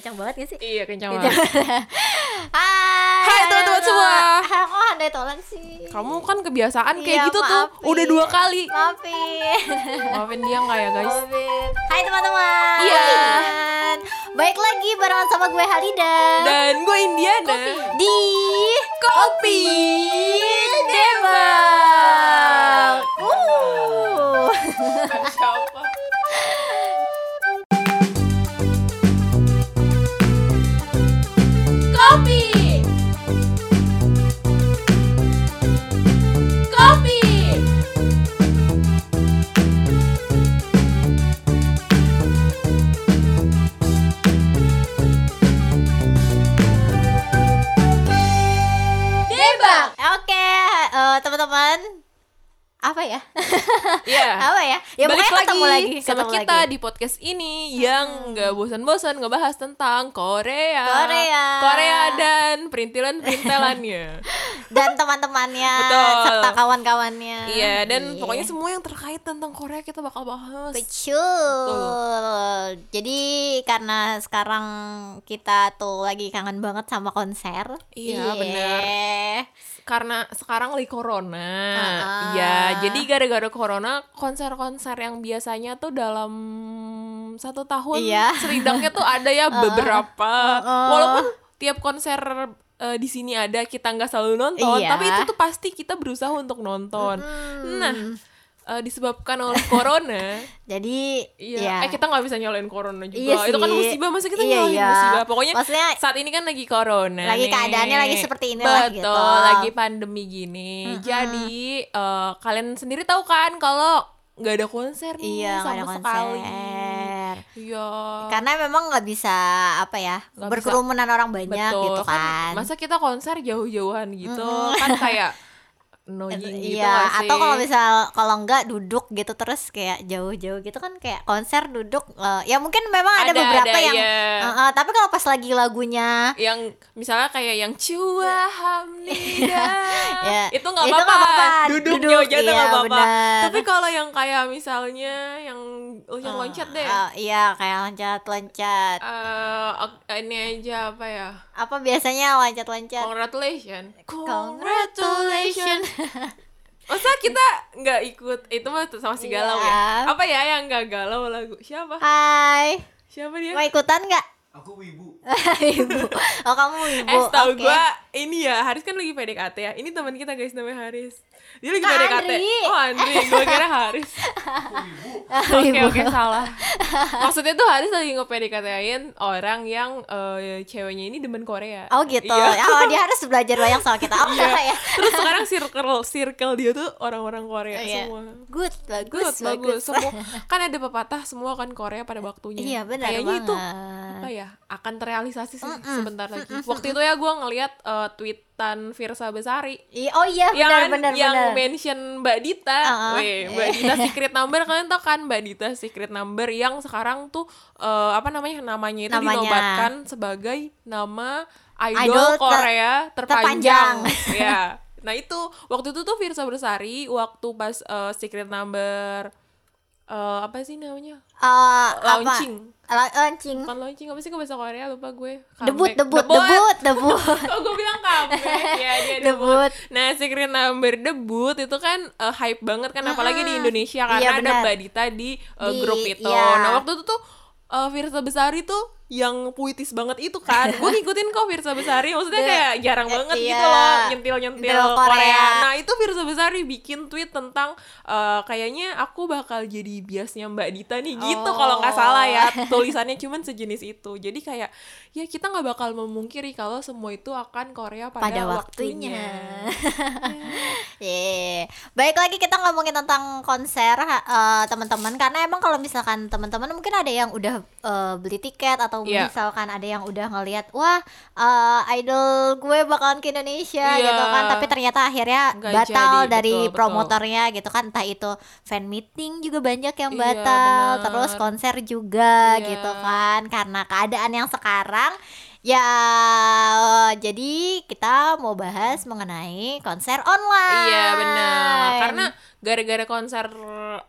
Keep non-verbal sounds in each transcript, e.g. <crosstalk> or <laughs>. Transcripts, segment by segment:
kencang banget gak sih Iya kencang Kencang. banget. <laughs> Hai Hai, teman-teman semua. <laughs> Hai kok handai tolan sih Kamu kan kebiasaan kayak Iya, gitu tuh. maafin. Udah dua kali. Maafin <laughs> Maafin dia nggak ya guys? Maafin. Hai teman-teman Iya. Baik lagi barengan sama gue Halida Dan gue Indiana. Di Kopi Debak uh. Siapa? Oke eh, teman-teman Apa ya? Iya. <laughs> Apa ya? Ya Balik pokoknya ketemu lagi lagi sama ketemu kita lagi. di podcast ini yang nggak bosan-bosan ngebahas tentang Korea, Korea. Korea dan perintilan-perintilannya. <laughs> Dan teman-temannya Betul. Serta kawan-kawannya iya, dan Iya. pokoknya semua yang terkait tentang Korea kita bakal bahas. Betul. Jadi karena sekarang kita tuh lagi kangen banget sama konser. Iya, bener. Karena sekarang lagi corona. Ah. Iya, jadi gara-gara corona konser-konser yang biasanya tuh dalam satu tahun Iya. seridaknya tuh ada ya <laughs> beberapa. Uh-uh. Walaupun tiap konser eh, di sini ada kita nggak selalu nonton, Iya. tapi itu tuh pasti kita berusaha untuk nonton. Hmm. Nah, eh, disebabkan oleh corona, <laughs> Jadi iya, ya. eh kita nggak bisa nyalain corona juga. Iya itu kan musibah, masa kita Iya, nyalain iya. musibah. Pokoknya Maksudnya saat ini kan lagi corona Lagi nih. keadaannya lagi seperti inilah Betul, gitu. lagi pandemi gini jadi eh, kalian sendiri tahu kan kalau nggak ada konser nih Iya, sama ada sekali konser. iya Karena memang nggak bisa apa ya Nggak berkerumunan orang banyak betul gitu kan. masa kita konser jauh-jauhan gitu kan kayak <laughs> annoying gitu Iya, nggak sih? atau kalau misal kalau enggak duduk gitu terus kayak jauh-jauh gitu kan kayak konser duduk eh, ya mungkin memang ada, Ada, beberapa ada, yang iya. Eh, eh, tapi kalau pas lagi lagunya yang misalnya kayak yang cua hamnida <laughs> Ya, itu nggak apa-apa. duduk, Duduk, jauh jauh iya, nggak apa-apa. tapi kalau yang kayak misalnya yang loncat loncat deh. eh, iya kayak loncat-loncat. Eh, ok- ini aja apa ya? Apa biasanya loncat-loncat? congratulations. Congratulations. Masa kita nggak ikut itu mah sama si galau Iya. ya apa ya yang nggak galau lagu siapa Hai, siapa dia mau ikutan nggak? Aku wibu. <laughs> ibu. Oh kamu ibu. Eh, tahu Oke. gua ini ya Haris kan lagi PDKT ya. Ini teman kita guys namanya Haris. Dia lagi PDKT. Andri. Oh, Andri, gua kira Haris. Oke, Ibu. oke, salah. Maksudnya tuh Haris lagi nge-PDKT-in orang yang eh, ceweknya ini demen Korea. Oh gitu. Iya. Oh dia harus belajar banyak sama kita. Oh Iya. ya. Terus sekarang circle circle dia tuh orang-orang Korea Iya. semua. Good, bagus, Good, bagus. Semua kan ada pepatah semua kan Korea pada waktunya. Iya, benar Kayaknya itu banget. apa ya akan terrealisasi sih sebentar lagi. Waktu itu ya gue ngeliat eh, tweetan Virsa Besari Iya, oh iya yang benar kan- benar yang benar. mention Mbak Dita, Uh-uh. Weh, Mbak <laughs> Dita secret number kalian tau kan Mbak Dita secret number yang sekarang tuh eh, apa namanya namanya itu Namanya. dinobatkan sebagai nama idol, Idol ter- Korea terpanjang. terpanjang. <laughs> ya. Nah itu waktu itu tuh Virsa Bersari waktu pas eh, secret number eh, apa sih namanya Eh, apa? launching La- launching. bukan launching apa sih ke bahasa Korea lupa gue Debut, debut, debut, debut. <laughs> oh gue bilang comeback <laughs> ya dia Debut. debut. Nah secret number debut itu kan eh, hype banget kan apalagi di Indonesia karena Iya, ada. Mbak Dita di, eh, Di- grup itu. iya. Nah waktu itu tuh eh, Virsa Besari tuh yang puitis banget itu kan gue ngikutin kok Virsa Besari maksudnya Iya. kayak jarang Eh, banget iya. gitu loh nyentil nyentil Korea. Korea. nah itu Virsa Besari bikin tweet tentang eh, kayaknya aku bakal jadi biasnya Mbak Dita nih gitu Oh. kalau nggak salah ya tulisannya cuman sejenis itu jadi kayak ya kita nggak bakal memungkiri kalau semua itu akan Korea pada, Pada waktunya, waktunya. <laughs> Yeay. Baik lagi kita ngomongin tentang konser eh, teman-teman karena emang kalau misalkan teman-teman mungkin ada yang udah eh, beli tiket atau Iya. misalkan ada yang udah ngelihat wah eh, idol gue bakalan ke Indonesia Iya. gitu kan tapi ternyata akhirnya Nggak batal jadi, dari betul, betul. promotornya gitu kan entah itu fan meeting juga banyak yang Iya, batal benar. terus konser juga Iya. gitu kan karena keadaan yang sekarang Ya, jadi kita mau bahas mengenai konser online. Iya benar karena gara-gara konser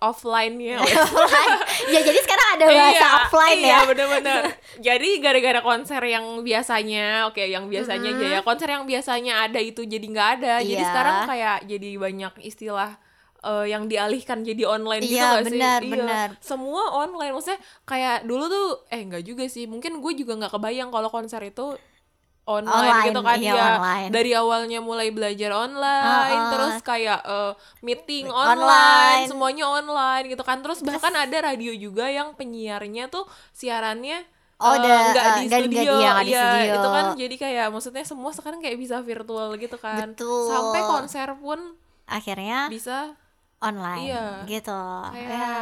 offline ya <laughs> ya jadi sekarang ada ada bahasa offline iya, ya bener-bener. Jadi gara-gara konser yang biasanya, oke yang biasanya aja ya, konser yang biasanya ada itu jadi nggak ada. Jadi Iya. sekarang kayak jadi banyak istilah eh, yang dialihkan jadi online gitu Iya, gak sih? benar, Iya. benar. Semua online. Maksudnya kayak dulu tuh, eh nggak juga sih. Mungkin gue juga nggak kebayang kalau konser itu online, Online, gitu kan iya, ya online. dari awalnya mulai belajar online Uh-uh. terus kayak eh, meeting Online. online, semuanya online gitu kan terus bahkan ada radio juga yang penyiarnya tuh siarannya Oh, udah, nggak eh, di nggak- studio, nggak- iya, nggak di Iya, studio. itu kan jadi kayak maksudnya semua sekarang kayak bisa virtual gitu kan Betul. sampai konser pun akhirnya bisa online Iya. gitu kayak ya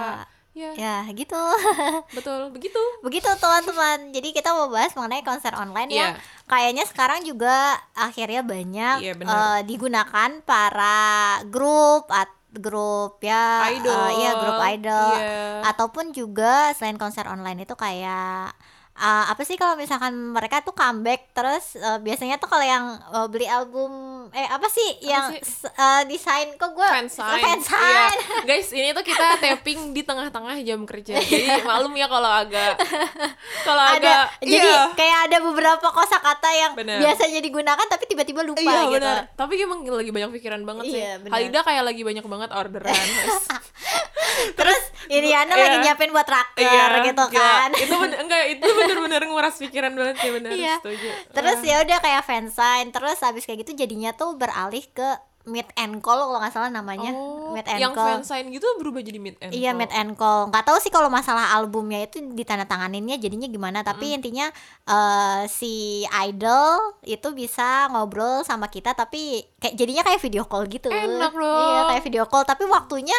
ya, ya gitu <laughs> betul begitu begitu teman-teman jadi kita mau bahas mengenai konser online yang Iya. kayaknya sekarang juga akhirnya banyak Iya, benar. eh, digunakan para grup at grup ya Idol. eh, iya grup idol Iya. ataupun juga selain konser online itu kayak eh, apa sih kalau misalkan mereka tuh comeback terus eh, biasanya tuh kalau yang eh, beli album eh apa sih yang sih? s- eh, desain kok gue fansign. <laughs> fansign. Iya. Guys, ini tuh kita tapping di tengah-tengah jam kerja. Jadi <laughs> maklum ya kalau agak kalau agak jadi iya. kayak ada beberapa kosakata yang Bener. biasanya digunakan tapi tiba-tiba lupa Iya gitu benar. Tapi emang lagi banyak pikiran banget sih. Iya, benar. Halida kayak lagi banyak banget orderan. <laughs> terus Iriana Iya. lagi nyiapin buat raktir Iya, gitu kan Itu bener, enggak itu bener-bener nguras pikiran banget sih bener Iya. setuju. terus ya udah kayak fansign terus habis kayak gitu jadinya tuh beralih ke meet and call kalau nggak salah namanya oh, meet and yang call fansign gitu berubah jadi meet and Iya call. meet and call. Nggak tahu sih kalau masalah albumnya itu ditandatanganinnya jadinya gimana. Tapi intinya eh, si idol itu bisa ngobrol sama kita. Tapi kayak jadinya kayak video call gitu. Enak dong. Iya kayak video call. Tapi waktunya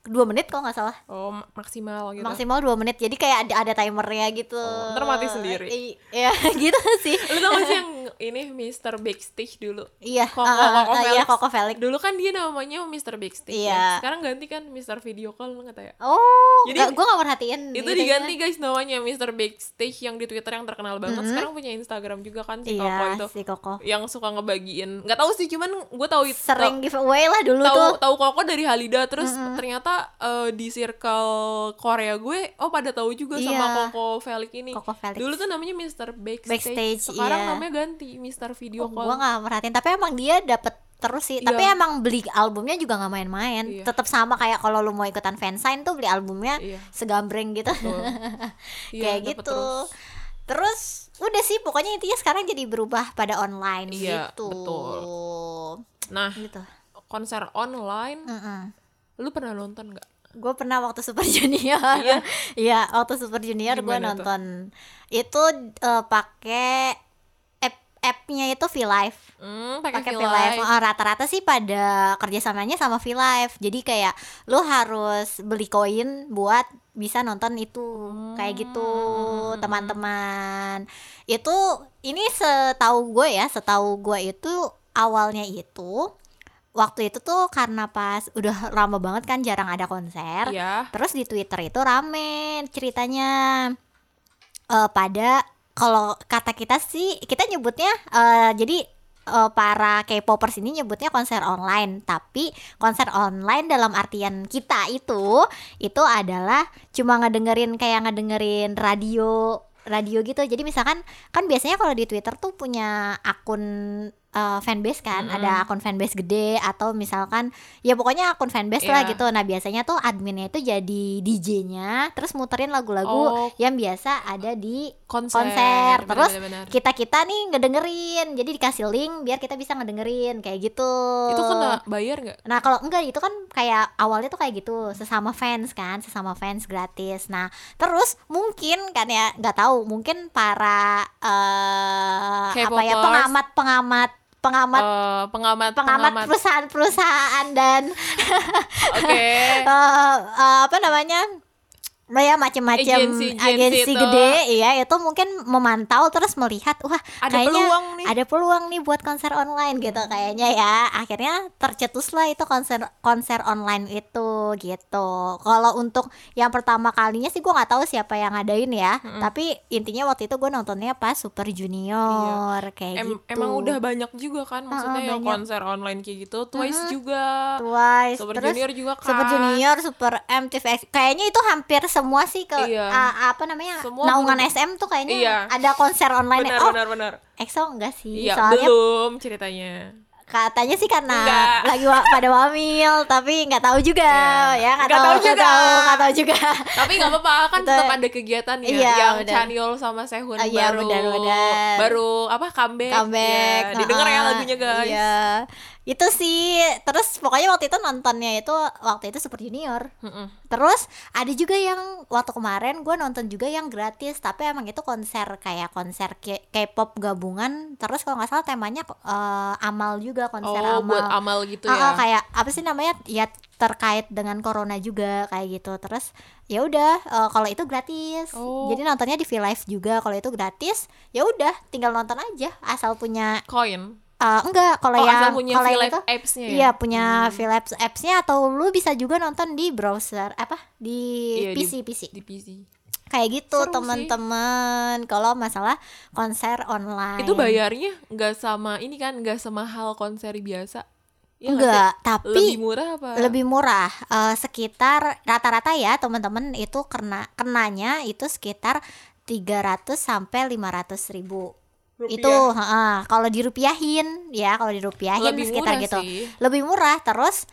dua menit kalau nggak salah. Oh, ma- maksimal gitu. Maksimal dua menit. Jadi kayak ada ada timernya gitu. Oh, ntar mati sendiri. Iya <laughs> gitu sih. Lu tau gak sih yang ini Mr. Backstage dulu? Iya. Koko, ah, Koko iya Felix. Koko Felix. Dulu kan dia namanya Mr. Backstage Iya. ya. Sekarang ganti kan Mr. Video Call nggak tahu ya? Oh, Jadi, gue gak perhatiin itu diganti ya. guys namanya Mr. Backstage yang di Twitter yang terkenal banget. Sekarang punya Instagram juga kan si Koko Iya itu. si Koko. Yang suka ngebagiin. nggak tahu sih cuman gue tahu itu Sering giveaway lah dulu tahu tuh. tahu Koko dari Halida terus ternyata eh, di circle Korea gue oh pada tahu juga sama Iya. Koko Felix ini. Koko Felix. Dulu tuh namanya Mr. Backstage. Backstage, Sekarang iya. namanya ganti Mr. Video Oh, Call. gua nggak merhatiin tapi emang dia dapet terus sih tapi Iya. emang beli albumnya juga nggak main-main Iya. tetap sama kayak kalau lu mau ikutan fansign tuh beli albumnya Iya. segambreng gitu. <laughs> Iya, kayak gitu terus. udah sih pokoknya intinya sekarang jadi berubah pada online Iya, gitu betul. Nah, gitu konser online, Mm-mm. lu pernah nonton nggak? gue pernah waktu Super <laughs> Junior Iya? iya waktu Super Junior gue Gimana tuh? nonton itu eh, pakai appnya itu V Live Hmm, pakai V-Live. V-Live. Oh, rata-rata sih pada kerjasamanya sama V-Live. Jadi kayak lu harus beli koin buat bisa nonton itu kayak gitu teman-teman. Itu ini setahu gue ya, setahu gue itu awalnya itu waktu itu tuh karena pas udah lama banget kan jarang ada konser. Iya. Terus di Twitter itu rame ceritanya eh, pada kalau kata kita sih kita nyebutnya eh, jadi eh, para K-popers ini nyebutnya konser online, tapi konser online dalam artian kita itu itu adalah cuma ngedengerin kayak ngedengerin radio radio gitu. Jadi misalkan kan biasanya kalau di Twitter tuh punya akun eh, fanbase kan, ada akun fanbase gede atau misalkan ya pokoknya akun fanbase lah Iya. gitu. Nah, biasanya tuh adminnya itu jadi DJ-nya terus muterin lagu-lagu Oh. yang biasa ada di Konser. konser. Terus kita-kita nih ngedengerin. Jadi dikasih link biar kita bisa ngedengerin kayak gitu. Itu kena bayar nggak? Nah kalau enggak itu kan kayak awalnya tuh kayak gitu sesama fans kan sesama fans gratis. Nah terus mungkin kan ya nggak tahu mungkin para eh apa ya K-popers. Pengamat pengamat pengamat pengamat perusahaan-perusahaan dan Oke. <laughs> eh, eh, apa namanya ya macam-macam Agensi- agensi, agensi itu. gede ya itu mungkin memantau terus melihat wah Ada kayaknya peluang nih. ada peluang nih buat konser online gitu kayaknya ya. Akhirnya tercetuslah itu konser konser online itu gitu. Kalau untuk yang pertama kalinya sih gue nggak tahu siapa yang ngadain ya tapi intinya waktu itu gue nontonnya pas Super Junior kayak Em- gitu. emang udah banyak juga kan maksudnya yang banyak. konser online kayak gitu Twice juga. Twice Super terus Junior juga kan. Super Junior, Super MTV, kayaknya itu hampir semua sih ke Iya. a- apa namanya Semua naungan belum- SM tuh kayaknya Iya. ada konser online benar oh benar benar EXO enggak sih iya soalnya belum ceritanya katanya sih karena Enggak. <laughs> lagi wa- pada wamil tapi nggak tahu juga Iya. ya nggak tahu tahu juga. nggak tahu juga <laughs> tapi nggak apa-apa kan tetap ada kegiatan ya Iya, yang benar. Chanyeol sama Sehun Ah, iya, baru benar-benar. baru apa comeback comeback Ya, didengar ya heeh. lagunya guys iya itu sih. Terus pokoknya waktu itu nontonnya itu waktu itu Super Junior. Mm-mm. terus ada juga yang waktu kemarin gue nonton juga yang gratis tapi emang itu konser kayak konser K- K-pop gabungan. Terus kalau nggak salah temanya eh, amal juga konser oh amal buat amal. Gitu ya. ah, kayak apa sih namanya? Ya terkait dengan corona juga kayak gitu. Terus ya udah eh, kalau itu gratis. Oh. jadi nontonnya di V Live juga. Kalau itu gratis ya udah tinggal nonton aja asal punya koin eh, enggak kalau oh yang punya kalau yang itu apps-nya ya? Iya punya Philips apps-nya atau lu bisa juga nonton di browser apa? Di Iya, di- PC PC di PC kayak gitu teman-teman. Kalau masalah konser online. Itu bayarnya nggak sama ini kan nggak semahal konser biasa? Nggak enggak tapi lebih murah apa? lebih murah. Eh, sekitar rata-rata ya teman-teman itu kena kenanya itu sekitar 300 sampai 500 ribu Rupiah. itu heeh, kalau dirupiahin ya kalau dirupiahin lebih sekitar gitu. sih. Lebih murah terus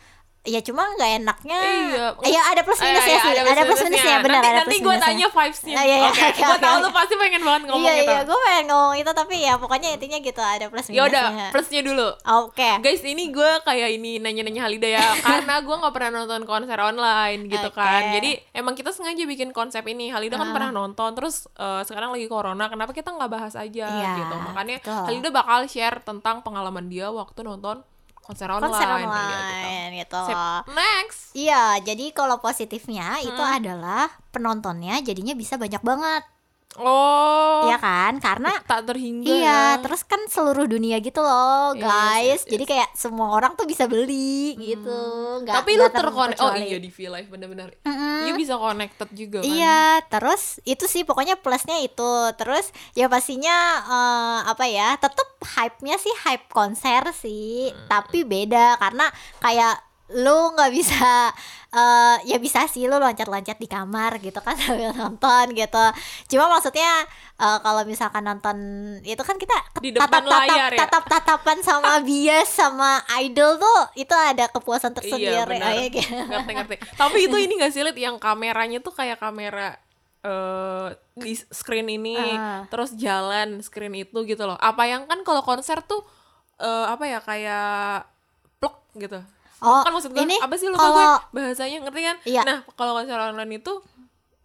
ya cuma nggak enaknya. Iya. ya ada plus Eh, minusnya iya, sih ada plus minusnya. benar nanti, ada nanti plus gue tanya vibesnya. Ah, iya, iya, gue tahu oke. lu pasti pengen banget ngomong iya gitu. iya gue pengen ngomong itu tapi ya pokoknya intinya gitu ada plus ya udah minusnya. plusnya dulu. Oke. Guys ini gue kayak ini nanya-nanya Halida ya <laughs> karena gue nggak pernah nonton konser online gitu Oke. kan. Jadi emang kita sengaja bikin konsep ini. Halida kan Ah. pernah nonton terus eh, sekarang lagi corona kenapa kita nggak bahas aja Iya, gitu. Makanya betul. Halida bakal share tentang pengalaman dia waktu nonton konser online, konser Iya, gitu. online gitu Sip. next Iya, jadi kalau positifnya itu Hmm. adalah penontonnya jadinya bisa banyak banget, oh ya kan? Karena tak terhingga iya, ya. terus kan seluruh dunia gitu loh, Yes, guys. yes, Jadi kayak semua orang tuh bisa beli gitu. Nggak- tapi lu terkonek oh iya di V Live bener-bener Mm-mm. Iya bisa connected juga kan Iya, terus itu sih pokoknya plusnya itu. Terus ya pastinya eh, apa ya? Tetap hype-nya sih hype konser sih, Hmm. tapi beda karena kayak lu nggak bisa eh ya bisa sih lu loncat-loncat di kamar gitu kan <laughs> sambil nonton gitu. Cuma maksudnya eh, kalau misalkan nonton itu kan kita Di depan layar ya? tatap-tatapan sama <laughs> bias sama idol tuh itu ada kepuasan tersendiri. Iya benar. Oh, iya, gitu. ngerti ngerti. Tapi itu <laughs> ini gak sih Lid, yang kameranya tuh kayak kamera eh di screen ini Ah. terus jalan screen itu gitu loh. Apa yang kan kalau konser tuh eh apa ya kayak plok gitu. Oh, kan maksud gue ini apa sih lupa kalau- gue bahasanya ngerti kan? Iya. Nah, kalau konser online itu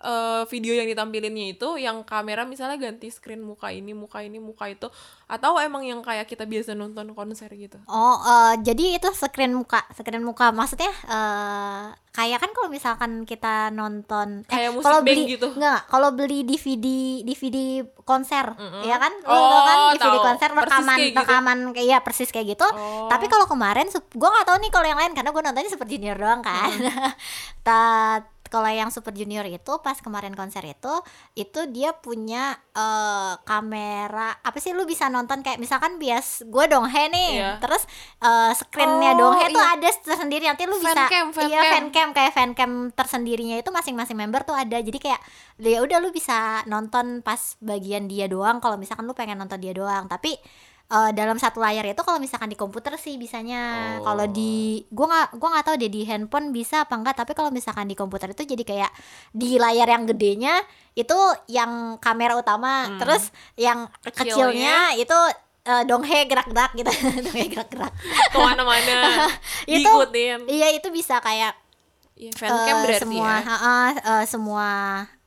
eh video yang ditampilinnya itu yang kamera misalnya ganti screen muka ini, muka ini, muka itu atau emang yang kayak kita biasa nonton konser gitu. Oh, eh, jadi itu screen muka, screen muka. Maksudnya eh kayak kan kalau misalkan kita nonton Kayak musik kalau band beli gitu. enggak, kalau beli DVD DVD konser, Mm-mm. ya kan? Oh, tau kan DVD tahu. konser Persis rekaman kayak gitu. rekaman kayak iya persis kayak gitu. Oh. Tapi kalau kemarin gua nggak tahu nih kalau yang lain karena gua nontonnya Super Junior doang kan. <laughs> Ta- kalau yang Super Junior itu pas kemarin konser itu itu dia punya eh, kamera apa sih lu bisa nonton kayak misalkan bias gue donghe nih Iya. terus eh, screennya Oh, donghe tuh iya. ada tersendiri nanti lu bisa Fancam, fancam. iya fancam kayak fancam tersendirinya itu masing-masing member tuh ada jadi kayak ya udah lu bisa nonton pas bagian dia doang kalau misalkan lu pengen nonton dia doang tapi eh, dalam satu layar itu kalau misalkan di komputer sih bisanya. Oh. kalau di gua nggak gua nggak tahu deh di handphone bisa apa enggak tapi kalau misalkan di komputer itu jadi kayak di layar yang gedenya itu yang kamera utama Hmm. terus yang kecilnya, itu eh, donghe gerak-gerak gitu. <laughs> Donghe gerak-gerak. Ke mana-mana. <laughs> Itu- diikutin iya itu bisa kayak Iya, fancam eh, berarti semua ya? ha-ha, eh, semua.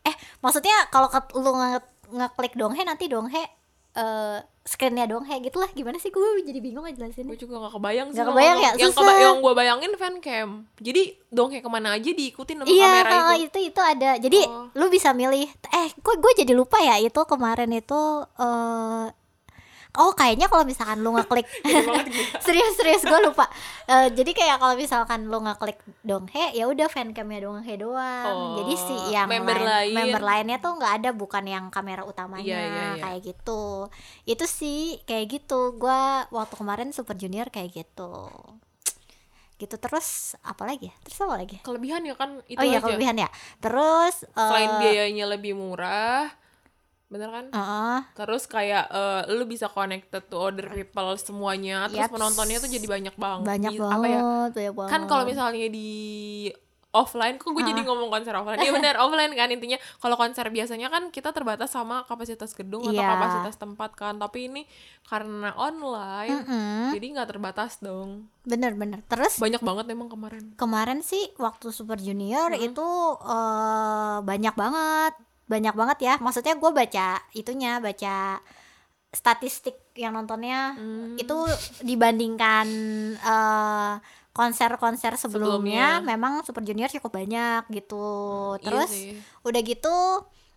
Eh maksudnya kalau lu nge- ngeklik donghe nanti donghe eh screennya donghe gitu lah gimana sih? Gue jadi bingung ngejelasin gue juga gak kebayang sih kalau kebayang ya? yang, keba- yang gue bayangin fancam. Jadi dongeng ke mana aja diikutin sama iya kamera itu. itu itu ada. Jadi Oh. lu bisa milih eh gue gue jadi lupa ya itu kemarin itu eh oh kayaknya kalau misalkan lu ngeklik <laughs> banget gitu. <laughs> serius serius gue lupa. Eh, jadi kayak kalau misalkan lu ngeklik donghe ya udah fancamnya donghe doang. Oh, jadi si yang member lain. member lainnya tuh nggak ada bukan yang kamera utamanya Iya, iya, iya. kayak gitu. Itu sih kayak gitu. Gue waktu kemarin super junior kayak gitu. Gitu terus apa lagi ya? Terus apa lagi? Kelebihan ya kan itu oh iya aja. kelebihan ya. Terus selain eh, biayanya lebih murah bener kan? Eh, terus kayak eh, lu bisa connected to other people semuanya terus Yaps. penontonnya tuh jadi banyak banget. Banyak Di- banget apa ya banyak banget kan kalau misalnya di offline kok gue jadi ngomong konser offline? Iya benar <laughs> offline kan intinya. Kalau konser biasanya kan kita terbatas sama kapasitas gedung atau Iya. kapasitas tempat kan. Tapi ini karena online Mm-mm. jadi nggak terbatas dong. Bener-bener terus? Banyak banget emang kemarin. Kemarin sih waktu Super Junior itu eh, banyak banget banyak banget ya maksudnya gue baca itunya baca statistik yang nontonnya Hmm. itu dibandingkan eh, konser-konser sebelumnya, Sebelumnya. memang Super Junior cukup banyak gitu Iya terus sih. udah gitu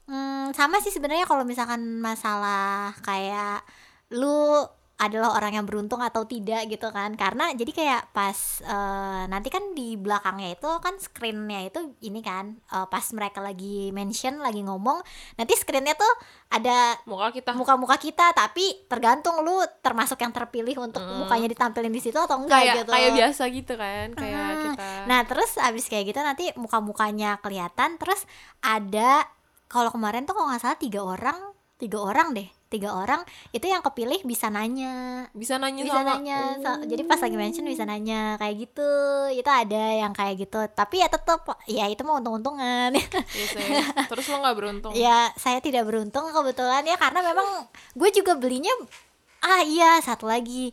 hmm, sama sih sebenarnya kalau misalkan masalah kayak lu adalah orang yang beruntung atau tidak gitu kan. Karena jadi kayak pas eh, nanti kan di belakangnya itu kan screennya itu ini kan eh, pas mereka lagi mention lagi ngomong nanti screennya tuh ada muka kita. muka-muka kita tapi tergantung lu termasuk yang terpilih untuk mukanya ditampilin di situ atau enggak kayak gitu. kayak biasa gitu kan kayak Ah. kita. Nah terus abis kayak gitu nanti muka-mukanya kelihatan Terus ada kalau kemarin tuh kalau nggak salah tiga orang Tiga orang deh Tiga orang itu yang kepilih bisa nanya. Bisa nanya Bisa sama nanya Oh. So- Jadi pas lagi mention bisa nanya Kayak gitu. Itu ada yang kayak gitu Tapi ya tetep Ya itu mau untung-untungan. Iya sih. terus lo nggak beruntung? Ya saya tidak beruntung kebetulan ya Karena memang gue juga belinya Ah iya satu lagi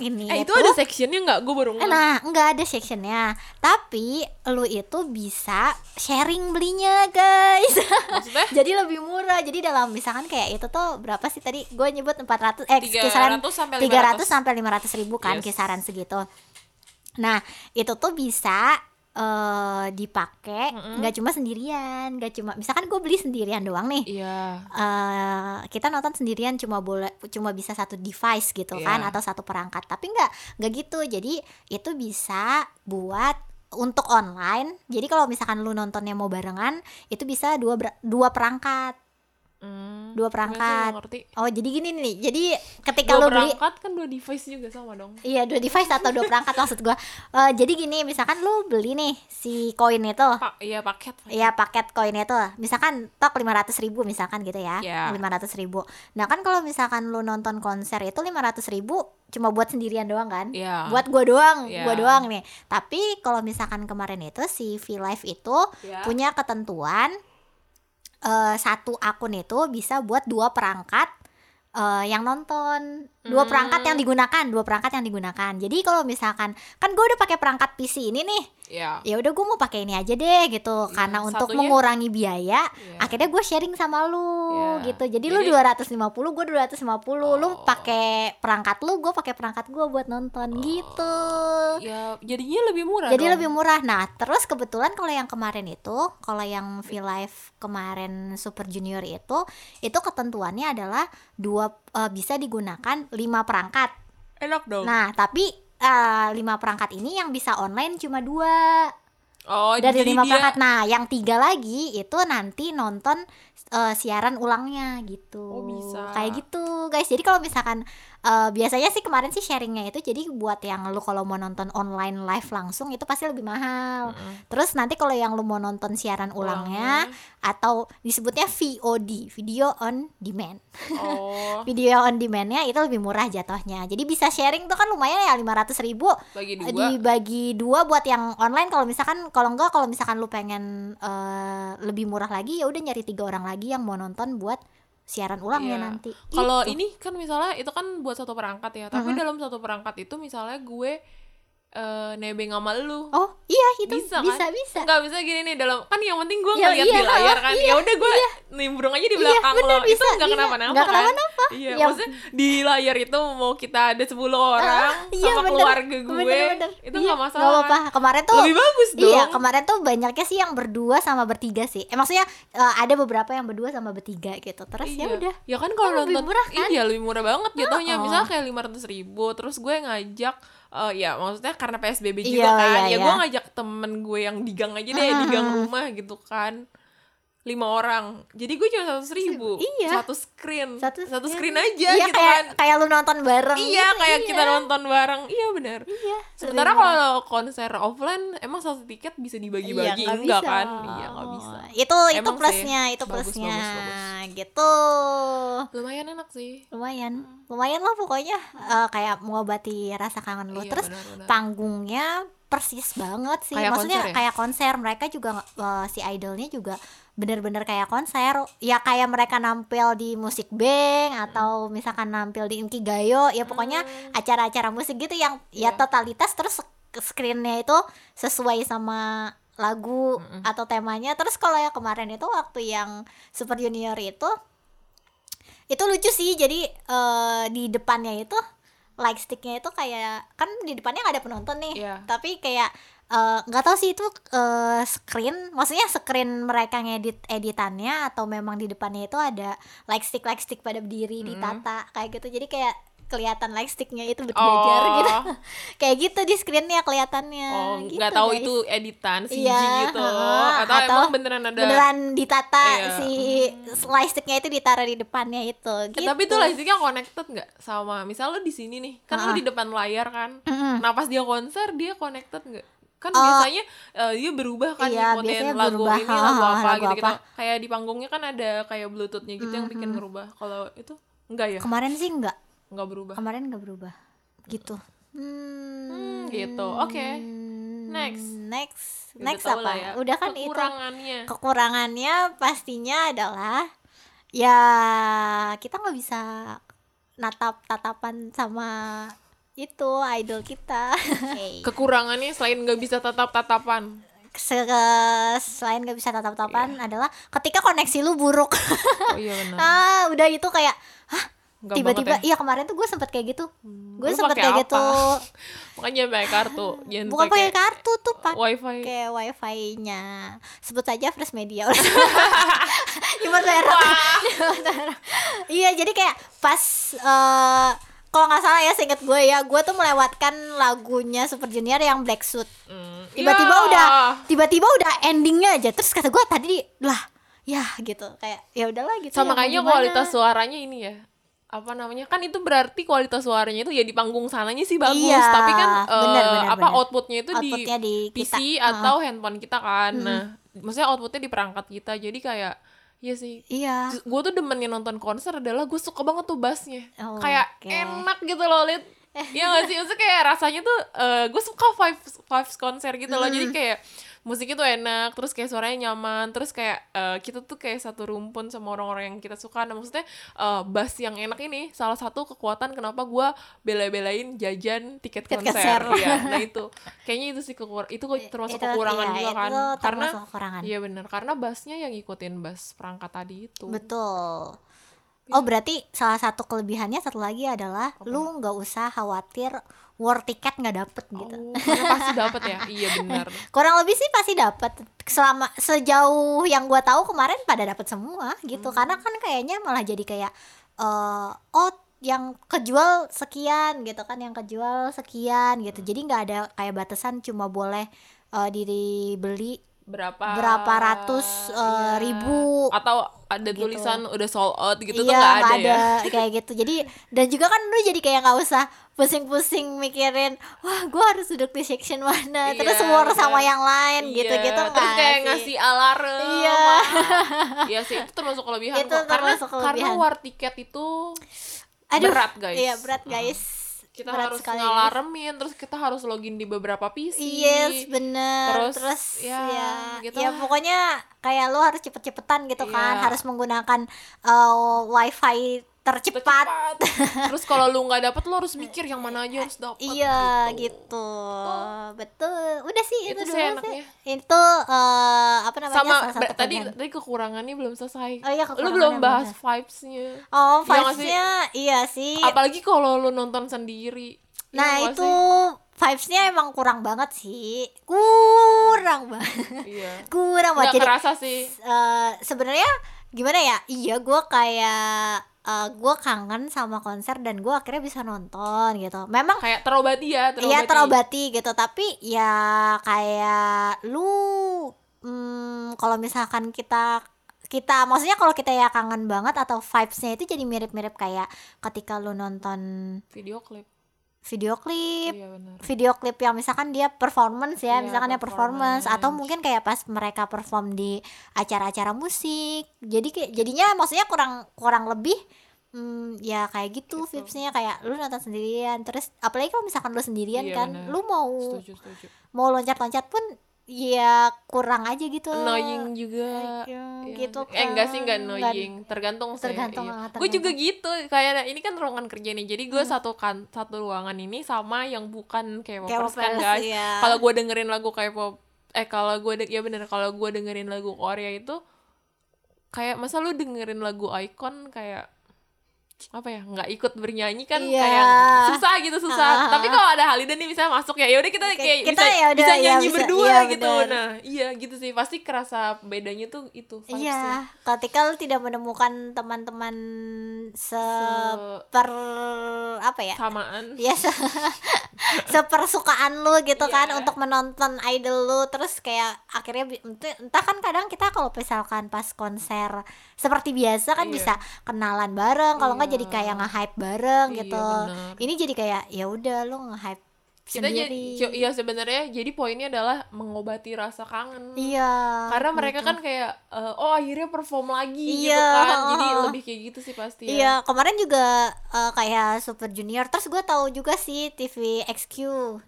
Ini eh itu tuh- ada sectionnya nggak gue baru ngeh. Nah, nggak ada sectionnya. Tapi lu itu bisa sharing belinya, guys. maksudnya <laughs> Jadi lebih murah. Jadi dalam misalkan kayak itu tuh berapa sih tadi? Gue nyebut 400 eh 300 kisaran sampai 300 500. sampai 500 ribu kan Yes. kisaran segitu. Nah, itu tuh bisa eh dipakai nggak cuma sendirian, nggak cuma misalkan gue beli sendirian doang nih. Iya. Eh kita nonton sendirian cuma boleh cuma bisa satu device gitu Iya. kan atau satu perangkat tapi nggak nggak gitu. Jadi itu bisa buat untuk online. Jadi kalau misalkan lu nontonnya mau barengan itu bisa dua dua perangkat Hmm, dua perangkat. oh jadi gini nih. Jadi ketika dua lu beli perangkat kan dua device juga sama dong. Iya dua device atau dua perangkat <laughs> maksud gua. Eh, Jadi gini misalkan lu beli nih si koin itu. Pak, iya paket. Iya paket koinnya tuh misalkan tok 500 ribu misalkan gitu ya. Iya. 500 ribu. Nah kan kalau misalkan lu nonton konser itu 500 ribu cuma buat sendirian doang kan? Iya. Buat gua doang, Iya. gua doang nih. Tapi kalau misalkan kemarin itu si V-Live itu Iya. punya ketentuan eh, Satu akun itu bisa buat dua perangkat eh, yang nonton. Dua Hmm. perangkat yang digunakan dua perangkat yang digunakan. Jadi kalau misalkan kan gue udah pakai perangkat PC ini nih Iya. ya udah gue mau pakai ini aja deh gitu karena untuk satunya- mengurangi biaya Iya. akhirnya gue sharing sama lu Iya. gitu jadi, lu Jadi- 250 gue 250 lu Oh. pakai perangkat lu gue pakai perangkat gue buat nonton gitu Ya jadinya lebih murah jadi dong. lebih murah nah terus kebetulan kalau yang kemarin itu kalau yang V Live kemarin Super Junior itu itu ketentuannya adalah dua eh, bisa digunakan lima perangkat enak dong nah tapi eh, lima perangkat ini yang bisa online cuma dua oh dari jadi lima dia- perangkat. Nah, yang tiga lagi itu nanti nonton eh, siaran ulangnya gitu. Oh, bisa. Kayak gitu, guys. Jadi kalau misalkan eh, biasanya sih kemarin sih sharingnya itu jadi buat yang lu kalau mau nonton online live langsung itu pasti lebih mahal. Terus nanti kalau yang lu mau nonton siaran ulangnya atau disebutnya VOD, video on demand. oh <laughs> Video on demandnya itu lebih murah jatuhnya. Jadi bisa sharing tuh kan lumayan ya 500 ribu bagi Eh, dua dibagi dua buat yang online kalau misalkan kalau enggak kalau misalkan lu pengen eh, lebih murah lagi ya udah nyari tiga orang lagi yang mau nonton buat siaran ulangnya Iya. nanti Kalau Gitu. ini kan misalnya itu kan buat satu perangkat ya, tapi dalam satu perangkat itu misalnya gue eh, nebeng sama lu. oh iya itu bisa bisa kan? bisa, Nggak bisa gini nih dalam kan yang penting gue Ya, ngeliat iya, di layar kan. iya, ya udah gue nimbrung aja di Iya, belakang bener, lo. itu bisa, nggak bisa. kenapa-napa Nggak kan? kenapa-napa. Iya, Yang- maksudnya di layar itu mau kita ada 10 orang iya, sama bener. keluarga gue, Bener-bener. itu Iya, nggak masalah. nggak apa-apa kan? kemarin tuh Lebih bagus dong. Iya, kemarin tuh banyaknya sih yang berdua sama bertiga sih. Eh maksudnya eh, ada beberapa yang berdua sama bertiga gitu. Terus ya Iya. udah. Ya kan kalau Kan lebih nonton murah, kan? Iya, lebih murah banget jatuhnya. Oh. Misalnya kayak 500 ribu Terus gue ngajak eh, Ya maksudnya karena PSBB juga Iya, kan. iya, Ya iya. gue ngajak temen gue yang di gang aja deh Di gang rumah gitu kan lima orang. Jadi gue cuma satu ribu. Iya. satu screen. Satu satu screen. screen aja iya gitu kayak kan. kayak lu nonton bareng iya gitu, kayak iya. kita nonton bareng. Iya benar iya sementara kalau konser offline emang satu tiket bisa dibagi-bagi. Iya, nggak enggak bisa. kan? Iya nggak bisa. Itu itu Emang sih. plusnya itu Bagus, plusnya. bagus, gitu. Lumayan enak sih. Lumayan. Lumayan lah pokoknya. Eh, kayak mengobati rasa kangen lu. Iya, terus benar-benar. panggungnya persis banget sih. Kayak maksudnya konser ya? kayak konser. Mereka juga eh, si idolnya juga bener-bener kayak konser. Ya kayak mereka nampil di musik bank atau misalkan nampil di Inkigayo. Ya pokoknya acara-acara musik gitu yang ya Hmm. Iya. totalitas. Terus screennya itu sesuai sama lagu atau temanya. Terus kalau yang kemarin itu waktu yang Super Junior itu itu lucu sih. Jadi eh, di depannya itu light sticknya itu kayak kan di depannya nggak ada penonton nih. Iya. tapi kayak eh, nggak tahu sih itu eh, screen maksudnya screen mereka ngedit editannya atau memang di depannya itu ada light stick light stick pada berdiri ditata kayak gitu. Jadi kayak kelihatan light sticknya itu berjajar Oh. gitu <laughs> kayak gitu di screennya kelihatannya oh gitu, nggak tahu guys. itu editan CG Iya, gitu heeh, atau, emang beneran ada beneran ditata Iya. si light sticknya itu ditaruh di depannya itu Eh, gitu. tapi itu lightingnya connected nggak sama misal lu di sini nih kan lu Ah. di depan layar kan Mm-mm. nah pas dia konser dia connected nggak kan Oh. biasanya eh, dia berubah kan Iya, ngikutin biasanya lagu berubah. ini lagu apa lagu gitu gitu apa. kayak di panggungnya kan ada kayak bluetoothnya gitu yang bikin ngerubah kalau itu enggak ya kemarin sih enggak nggak berubah. Kemarin enggak berubah. Gitu. Hmm, Hmm, gitu. Oke. Next. next. Udah next tau apa? ya. udah kan itu. Kekurangannya. Kekurangannya pastinya adalah ya kita nggak bisa natap tatapan sama itu idol kita. <laughs> Kekurangannya selain nggak bisa tatap tatapan Se- selain nggak bisa tatap tatapan adalah ketika koneksi lu buruk. Oh iya benar. <laughs> Ah udah itu kayak Nggak tiba-tiba ya? iya kemarin tuh gue sempet kayak gitu. Gue Lu sempet kayak apa? gitu <laughs> makanya pakai kartu jangan bukan pakai kartu tuh pakai wifi. Wifi-nya. Sebut saja Fresh Media. <laughs> Nyebut merek. iya jadi kayak pas eh, kalau nggak salah ya seinget gue ya gue tuh melewatkan lagunya Super Junior yang Black Suit. Hmm. tiba-tiba Ya. udah tiba-tiba udah endingnya aja. Terus kata gue tadi lah ya gitu. Kayak ya udahlah gitu. Sama ya, kayaknya kualitas suaranya ini ya apa namanya kan itu berarti kualitas suaranya itu ya di panggung sananya sih bagus. Iya, tapi kan eh, benar, benar, apa benar. outputnya itu Outputnya di, di PC kita. atau handphone kita kan. Nah maksudnya outputnya di perangkat kita. Jadi kayak Iya sih. Iya. Gue tuh demennya nonton konser adalah gue suka banget tuh bassnya. Oh, kayak oke. enak gitu loh liat Iya gak sih? Maksudnya kayak rasanya tuh gue suka vibes vibes konser gitu loh. Jadi kayak musiknya tuh enak terus kayak suaranya nyaman terus kayak eh, kita tuh kayak satu rumpun sama orang-orang yang kita suka. Nah maksudnya eh, bass yang enak ini salah satu kekuatan kenapa gue bela-belain jajan tiket Tiket konser, konser. Iya, nah itu. Kayaknya itu sih kekur itu termasuk Itu- kekurangan iya, juga kan. karena kekurangan. iya bener. Karena bassnya yang ngikutin bass perangkat tadi itu. Betul. Oh berarti salah satu kelebihannya satu lagi adalah lu nggak usah khawatir war tiket nggak dapet gitu. Oh, pasti dapat ya. Iya benar. <laughs> Kurang lebih sih pasti dapet. Selama sejauh yang gua tahu kemarin pada dapet semua gitu. Karena kan kayaknya malah jadi kayak eh oh yang kejual sekian gitu kan yang kejual sekian gitu. Jadi nggak ada kayak batasan cuma boleh eh, dibeli Berapa Berapa ratus, eh, ribu. atau ada Gitu. tulisan udah sold out gitu tuh iya nggak ada, nggak ya. kayak gitu jadi dan juga kan lu jadi kayak nggak usah pusing-pusing mikirin wah gua harus duduk di section mana terus Iya, war sama yang lain Iya, gitu-gitu terus nggak kayak sih? ngasih alarm Iya. iya sih itu termasuk kelebihan Itu kok. karena termasuk karena kelebihan. war tiket itu Aduh, berat, guys. iya berat guys kita Berat harus sekali, ngalaremin terus kita harus login di beberapa PC Yes, bener. Terus, Terus, ya, ya, gitu ya lah. pokoknya kayak lu harus cepet-cepetan gitu kan, Iya. harus menggunakan uh, wifi tercepat. cepat terus kalau lu nggak dapet lu harus mikir yang mana aja harus dapet Iya gitu. gitu, betul. Udah sih itu, Itu sih dulu sih. enaknya. Itu eh, apa namanya sama salah satu tadi tadi kekurangannya belum selesai Oh iya, lu belum bahas vibesnya Oh Iya vibesnya iya sih. apalagi kalau lu nonton sendiri Iya nah nggak itu sih? vibesnya emang kurang banget sih, kurang banget, iya kurang banget. nggak Jadi kerasa sih eh, sebenarnya gimana ya? Iya gue kayak eh, gue kangen sama konser dan gue akhirnya bisa nonton gitu. Memang kayak terobati ya terobati. Iya terobati gitu. Tapi ya kayak lu hmm, kalau misalkan kita kita maksudnya kalau kita ya kangen banget atau vibesnya itu jadi mirip-mirip kayak ketika lu nonton video klip video klip. Iya video klip yang misalkan dia performance ya Iya, misalkan ya performance. Performance. atau mungkin kayak pas mereka perform di acara-acara musik. Jadi kayak jadinya maksudnya kurang kurang lebih hmm, ya kayak gitu, Gitu. vibesnya. Kayak lu nonton sendirian terus apalagi kalau misalkan lu sendirian Iya, kan benar. lu mau setuju setuju. mau loncat-loncat pun ya kurang aja gitu. Annoying juga. Ya, Iya. gitu eh enggak sih enggak kan. annoying tergantung sih Tergantung, iya. gue juga gitu kayak ini kan ruangan kerja nih jadi Hmm. gue satu kan satu ruangan ini sama yang bukan kayak popers kan guys iya. kalau gue dengerin lagu kayak pop eh kalau gue de- ya bener kalau gue dengerin lagu Korea itu kayak masa lu dengerin lagu icon kayak apa ya nggak ikut bernyanyi kan Iya. kayak susah gitu susah Ah. tapi kalau ada Halida nih misalnya masuk ya ya udah kita kayak kita bisa, ya udah, bisa ya nyanyi bisa, berdua iya, gitu bener. nah iya gitu sih pasti kerasa bedanya tuh itu. Iya, ketika lu tidak menemukan teman-teman seper apa ya? samaan Ya se- <laughs> sepersukaan lu gitu Iya. kan untuk menonton idol lu terus kayak akhirnya entah kan kadang kita kalau misalkan pas konser seperti biasa kan Iya. bisa kenalan bareng kalau nggak jadi kayak nge-hype bareng Iya, gitu. benar. Ini jadi kayak ya udah lu nge-hype kita jadi sendiri. iya sebenarnya jadi poinnya adalah mengobati rasa kangen Iya. karena mereka gitu. kan kayak eh, oh akhirnya perform lagi gitu Iya, kan jadi lebih kayak gitu sih pasti ya. Iya, kemarin juga eh, kayak Super Junior. Terus gue tahu juga sih TV XQ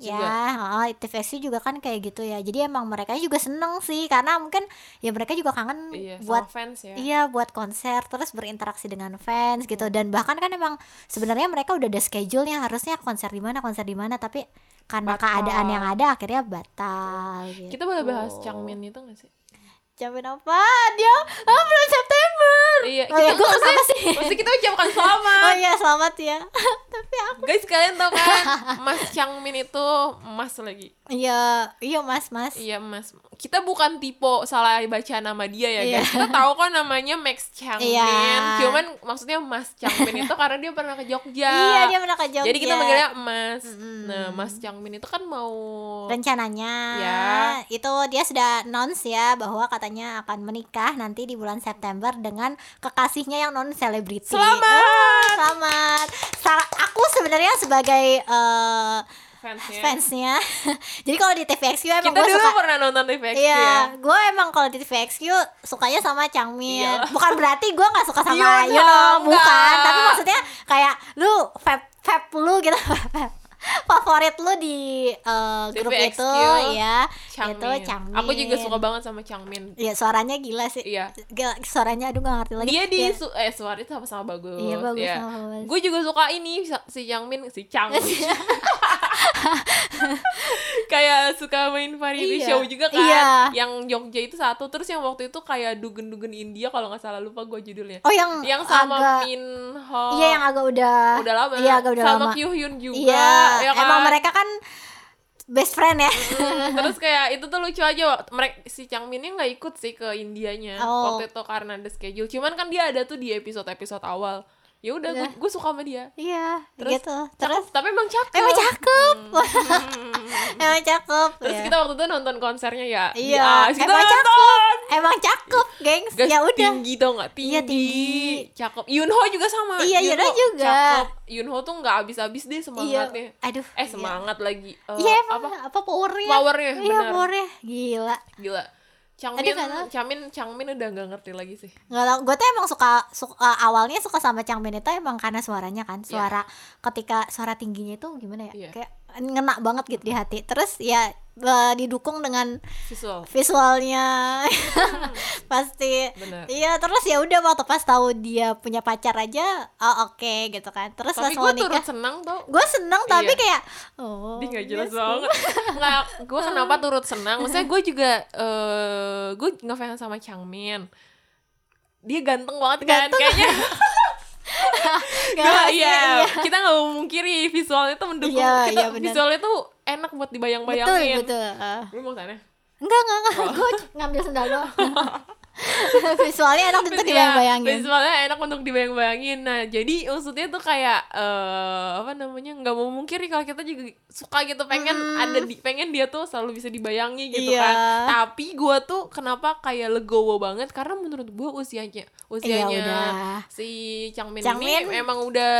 ya. Juga. Heeh, TV XQ juga kan kayak gitu ya. Jadi emang mereka juga seneng sih karena mungkin ya mereka juga kangen iya buat sama fans ya Iya buat konser terus berinteraksi dengan fans gitu dan bahkan kan emang sebenarnya mereka udah ada schedule-nya harusnya konser di mana konser di mana tapi karena Batal. keadaan yang ada akhirnya batal gitu. kita boleh bahas Changmin itu gak sih Jamin apa? Dia oh, September. Iya Oh, iya, kita maksudnya, kenapa sih? maksudnya kita ucapkan selamat Oh iya selamat ya. <laughs> tapi aku guys kalian tau kan <laughs> Mas Changmin itu emas lagi Iya, iya Mas, Mas. Iya mas, kita bukan tipe salah baca nama dia ya Iya. guys. Kita tahu kok namanya Max Changmin. Iya. Cuman maksudnya Mas Changmin itu karena dia pernah ke Jogja. Iya, dia pernah ke Jogja. Jadi kita manggilnya Mas. Mm-mm. Nah, Mas Changmin itu kan mau rencananya Ya. itu dia sudah announce ya bahwa katanya akan menikah nanti di bulan September dengan kekasihnya yang non selebriti. Selamat! Selamat. Sa- aku sebenarnya sebagai eh, fansnya. fansnya. <laughs> Jadi kalau di TVXQ emang Kita gue dulu suka pernah nonton TVX Iya, ya. gue emang kalau di TVXQ sukanya sama Changmin. Iyalah. <laughs> Bukan berarti gue nggak suka sama Iya you know, dong, bukan. Tapi maksudnya kayak lu vape vape lu gitu, <laughs> favorit lu di eh, grup TVXQ, itu ya, itu Changmin. Changmin. Aku juga suka banget sama Changmin. Iya, suaranya gila sih. Iya. Gila, suaranya aduh gak ngerti lagi. Dia di Iya. su- eh suara itu sama-sama bagus. Iya, bagus, sama bagus. Gue juga suka ini si- Changmin, si Changmin. <laughs> <laughs> kayak suka main variety Iya. show juga kan. Iya. Yang Jogja itu satu, terus yang waktu itu kayak dugen-dugen India kalau nggak salah lupa gue judulnya. Oh, yang Yang sama agak Min Ho. Iya, yang agak udah udah lama. Iya, agak udah sama lama. Kyu Hyun juga. Iya, ya kan? emang mereka kan best friend ya. Hmm, terus kayak itu tuh lucu aja mereka si Changminnya nggak ikut sih ke Indianya Oh. waktu itu karena ada schedule cuman kan dia ada tuh di episode episode awal ya udah Iya. gue suka sama dia Iya, Terus- gitu. Terus tapi emang cakep emang cakep. Hmm. <laughs> emang cakep. terus ya. kita waktu itu nonton konsernya ya di Iya, AS. kita emang nonton cakep. Emang cakep, gengs. Ya udah. tinggi tau nggak tinggi. Iya, tinggi. cakep Yunho juga sama Iya, Yunho juga. cakep Yunho tuh nggak habis-habis deh semangatnya Iya. Aduh. eh semangat lagi Eh, Iya, emang apa apa, powernya? Powernya, Iya, benar. powernya. Gila. gila Changmin Aduh. Changmin Changmin udah nggak ngerti lagi sih Nggak tau, gue tuh emang suka, suka awalnya suka sama Changmin itu emang karena suaranya kan, suara ketika suara tingginya itu gimana ya, Iya. kayak ngena banget gitu di hati. Terus ya eh, didukung dengan visual visualnya, <laughs> pasti. Bener. Iya, terus ya udah waktu pas tahu dia punya pacar aja, oh oke gitu kan. Terus tapi pas gue turut senang tau gue seneng tapi Iya. kayak, oh, dia nggak jelas yes, banget <laughs> nggak gue kenapa turut senang maksudnya gue juga eh gue ngefans sama Changmin dia ganteng banget kan Ganteng. kayaknya <laughs> Nggak, sih, iya iya. kita nggak mau mungkiri visualnya tuh mendukung Iya, kita iya, visualnya tuh enak buat betul dibayang-bayangin betul. Ah. lu mau sana Enggak enggak Oh. enggak, gue ngambil sendal doang. <laughs> <laughs> visualnya enak untuk dibayang-bayangin visualnya enak untuk dibayang-bayangin nah jadi maksudnya tuh kayak eh apa namanya nggak mau mungkiri kalau kita juga suka gitu pengen ada di pengen dia tuh selalu bisa dibayangi gitu Iya. kan tapi gue tuh kenapa kayak legowo banget karena menurut gue usianya usianya Iya, udah. si Changmin, Changmin. ini emang udah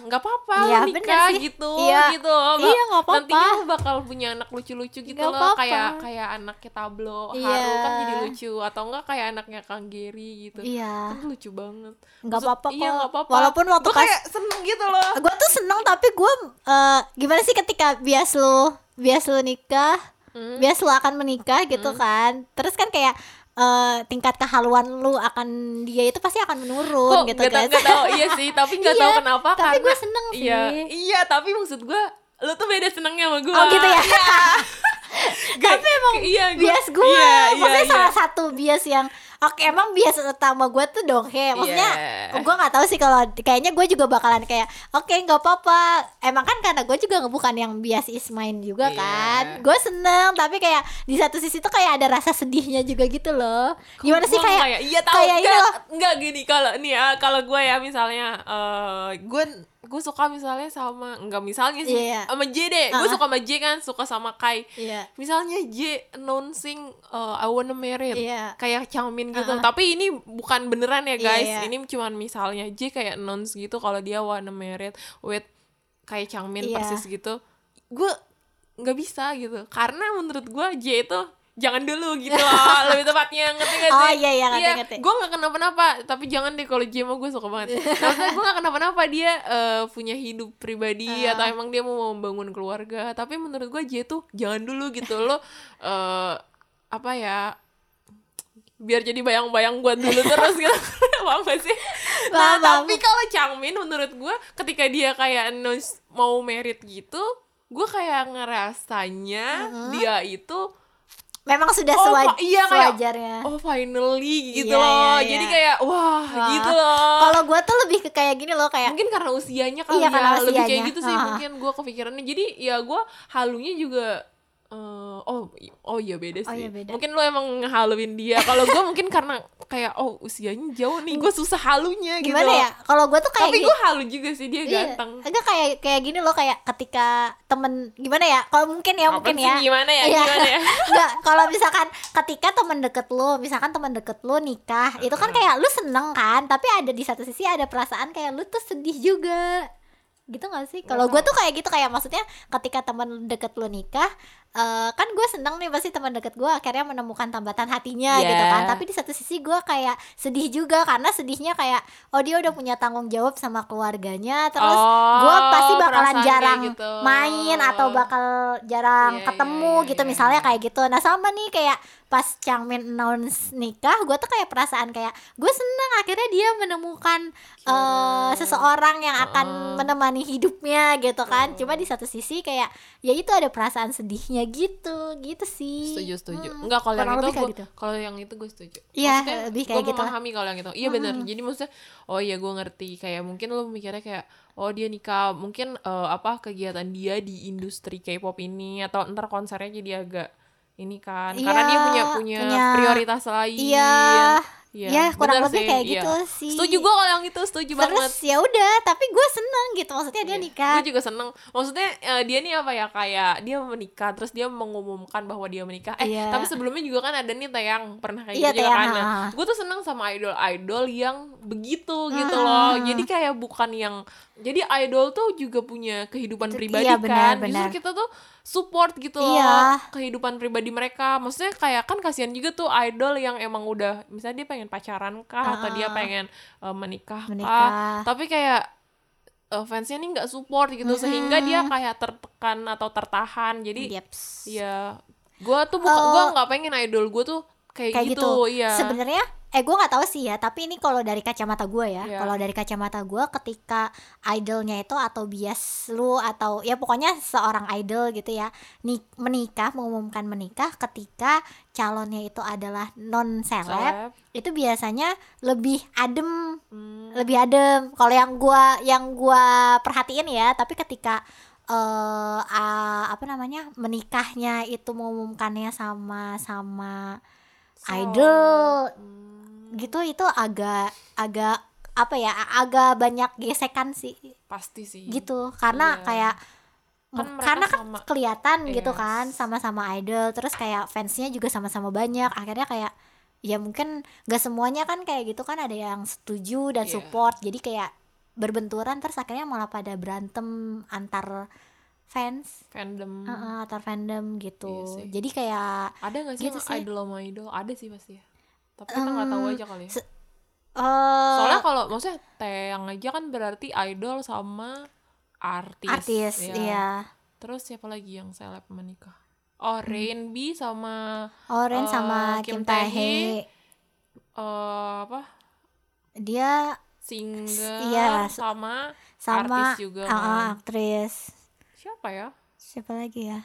nggak apa-apa Iya, nikah gitu Iya. gitu loh Iya, nggak apa-apa. nantinya lu bakal punya anak lucu-lucu gitu Nggak loh apa-apa. kayak kayak anaknya Tablo Iya. Haru kan jadi lucu atau enggak kayak anaknya Kang Gary gitu iya kan lucu banget nggak apa-apa iya kok. nggak apa-apa walaupun waktu Gua pas kayak seneng gitu loh gue tuh seneng tapi gue eh, gimana sih ketika bias lu bias lu nikah Hmm. bias lu akan menikah gitu kan terus kan kayak eh, tingkat kehaluan lu akan dia itu pasti akan menurun kok gitu tahu kan nggak tahu iya sih tapi nggak Iya, tahu kenapa tapi karena gue seneng sih. iya iya tapi maksud gue lu tuh beda senengnya sama gue Oh, gitu ya? <laughs> tapi emang iya gua- bias gue iya, iya, maksudnya iya. salah satu bias yang oke emang bias utama gue tuh donghe maksudnya Iya. gue nggak tahu sih kalau kayaknya gue juga bakalan kayak oke nggak apa-apa. Emang kan karena gue juga bukan yang bias is mine juga Iya. kan. Gue seneng tapi kayak di satu sisi tuh kayak ada rasa sedihnya juga gitu loh. Gimana sih Gua kayak iya tahu. kayak ini enggak, loh. enggak gini kalau nih ya kalau gue ya misalnya eh gue gue suka misalnya sama enggak misalnya sih Iya. sama J deh gue Uh-uh. suka sama J kan suka sama Kai iya misalnya J announcing uh, I wanna married Iya. kayak Changmin gitu Uh-uh. tapi ini bukan beneran ya Iya, guys iya. ini cuman misalnya J kayak announce gitu kalau dia wanna married with kayak Changmin Iya. persis gitu gue nggak bisa gitu karena menurut gue J itu jangan dulu gitu loh. <laughs> Lebih tepatnya ngerti gak sih? Oh, iya, iya, ngerti, ngerti. gue nggak kenapa-napa tapi jangan deh kalau J mah gue suka banget. <laughs> Maksudnya gue nggak kenapa-napa dia eh, punya hidup pribadi Ah. atau emang dia mau membangun keluarga. Tapi menurut gue J tuh jangan dulu gitu lo <laughs> eh apa ya biar jadi bayang-bayang buat dulu terus gitu. Paham gak sih? Nah paham. tapi kalau Changmin menurut gue ketika dia kayak mau merit gitu gue kayak ngerasanya dia itu memang sudah Oh, sewaj- iya, kayak- sewajarnya oh finally gitu Iya, loh iya, iya. jadi kayak wah, Wah. gitu loh kalau gue tuh lebih ke kayak gini loh kayak mungkin karena usianya kali Iya, ya karena lebih kayak usianya. gitu sih Ah. mungkin gue kepikirannya jadi ya gue halunya juga eh, oh oh iya beda Oh, sih. iya, beda. mungkin lo emang ngehaluin dia. Kalau gue mungkin karena kayak oh usianya jauh nih gue susah halunya gitu gimana ya? Kalau gue tuh kayak tapi gue halu juga sih dia Iya, ganteng. Enggak kayak kayak gini loh kayak ketika temen gimana ya? Kalau mungkin ya Apaan mungkin sih, ya. gimana ya Iya. gimana ya? <laughs> Enggak kalau misalkan ketika temen deket lu misalkan temen deket lu nikah itu kan kayak lu seneng kan tapi ada di satu sisi ada perasaan kayak lu tuh sedih juga gitu gak sih? Kalau gue tuh kayak gitu kayak maksudnya ketika temen deket lu nikah eh, kan gue seneng nih pasti teman deket gue akhirnya menemukan tambatan hatinya Iya. gitu kan. Tapi di satu sisi gue kayak sedih juga karena sedihnya kayak oh dia udah punya tanggung jawab sama keluarganya terus Oh, gue bakalan jarang gitu. main atau bakal jarang Iya, ketemu iya, gitu iya, misalnya kayak gitu. Nah sama nih kayak pas Changmin announce nikah gue tuh kayak perasaan kayak gue seneng akhirnya dia menemukan eh, seseorang yang akan Heeh. menemani hidupnya gitu kan. Cuma di satu sisi kayak ya itu ada perasaan sedihnya gitu gitu sih. Setuju setuju. Hmm, enggak kalau yang itu gitu. kalau yang itu gue setuju. Iya, lebih kayak gitu memahami kalau yang itu. Iya benar jadi maksudnya oh iya gue ngerti. Kayak mungkin lo mikirnya kayak oh dia nikah mungkin eh, apa kegiatan dia di industri K-pop ini atau ntar konsernya jadi agak ini kan karena Iya, dia punya punya, punya- prioritas lain. Iya Iya, ya kurang lebih sih, kayak iya. gitu sih setuju gue kalau yang itu setuju banget terus ya udah tapi gue seneng gitu maksudnya dia nikah Gue juga seneng. Maksudnya eh, dia nih apa ya kayak dia menikah terus dia mengumumkan bahwa dia menikah. Eh Iya. tapi sebelumnya juga kan ada nih tayang pernah kayak Iya, gitu juga kan. Nah, gue tuh seneng sama idol-idol yang begitu gitu Ah. loh. Jadi kayak bukan yang jadi idol tuh juga punya kehidupan Itu- pribadi iya, kan. benar, benar. Justru kita tuh support gitu Iya. loh kehidupan pribadi mereka. Maksudnya kayak kan kasihan juga tuh idol yang emang udah misalnya dia pengen pacaran kah atau dia Ah. pengen eh, menikah, kah. Menikah. Tapi kayak eh, fansnya nih nggak support gitu sehingga dia kayak tertekan atau tertahan jadi Yeps. ya gue tuh buka, gue nggak pengen idol gue tuh kayak, kayak gitu, gitu, iya sebenarnya eh gue nggak tahu sih ya tapi ini kalau dari kacamata gue ya. Iya. kalau dari kacamata gue ketika idolnya itu atau bias lu atau ya pokoknya seorang idol gitu ya nik menikah mengumumkan menikah ketika calonnya itu adalah non seleb. itu biasanya lebih adem Hmm, lebih adem. Kalau yang gua yang gua perhatiin ya tapi ketika eh ah, apa namanya menikahnya itu mengumumkannya sama sama so- idol hmm, gitu itu agak agak apa ya agak banyak gesekan sih pasti sih gitu karena Iya. kayak Kan karena kan sama. kelihatan gitu Yes. kan sama-sama idol terus kayak fansnya juga sama-sama banyak akhirnya kayak ya mungkin gak semuanya kan kayak gitu kan ada yang setuju dan Iya. support jadi kayak berbenturan terus akhirnya malah pada berantem antar fans fandom Heeh, antar fandom gitu Iya sih. jadi kayak ada nggak sih Gitu sih. idol sama idol ada sih pasti ya tapi kita nggak tahu Em, aja kali ya. Se- eh soalnya kalau maksudnya Teyang aja kan berarti idol sama artis artis ya. iya. Terus siapa lagi yang seleb menikah? Oh Rainbi sama Oren Eh, sama Kim Kim Tae Tae-hee. eh apa? Dia singer iya, sama sama artis juga ah, kan. aktris. Siapa ya? Siapa lagi ya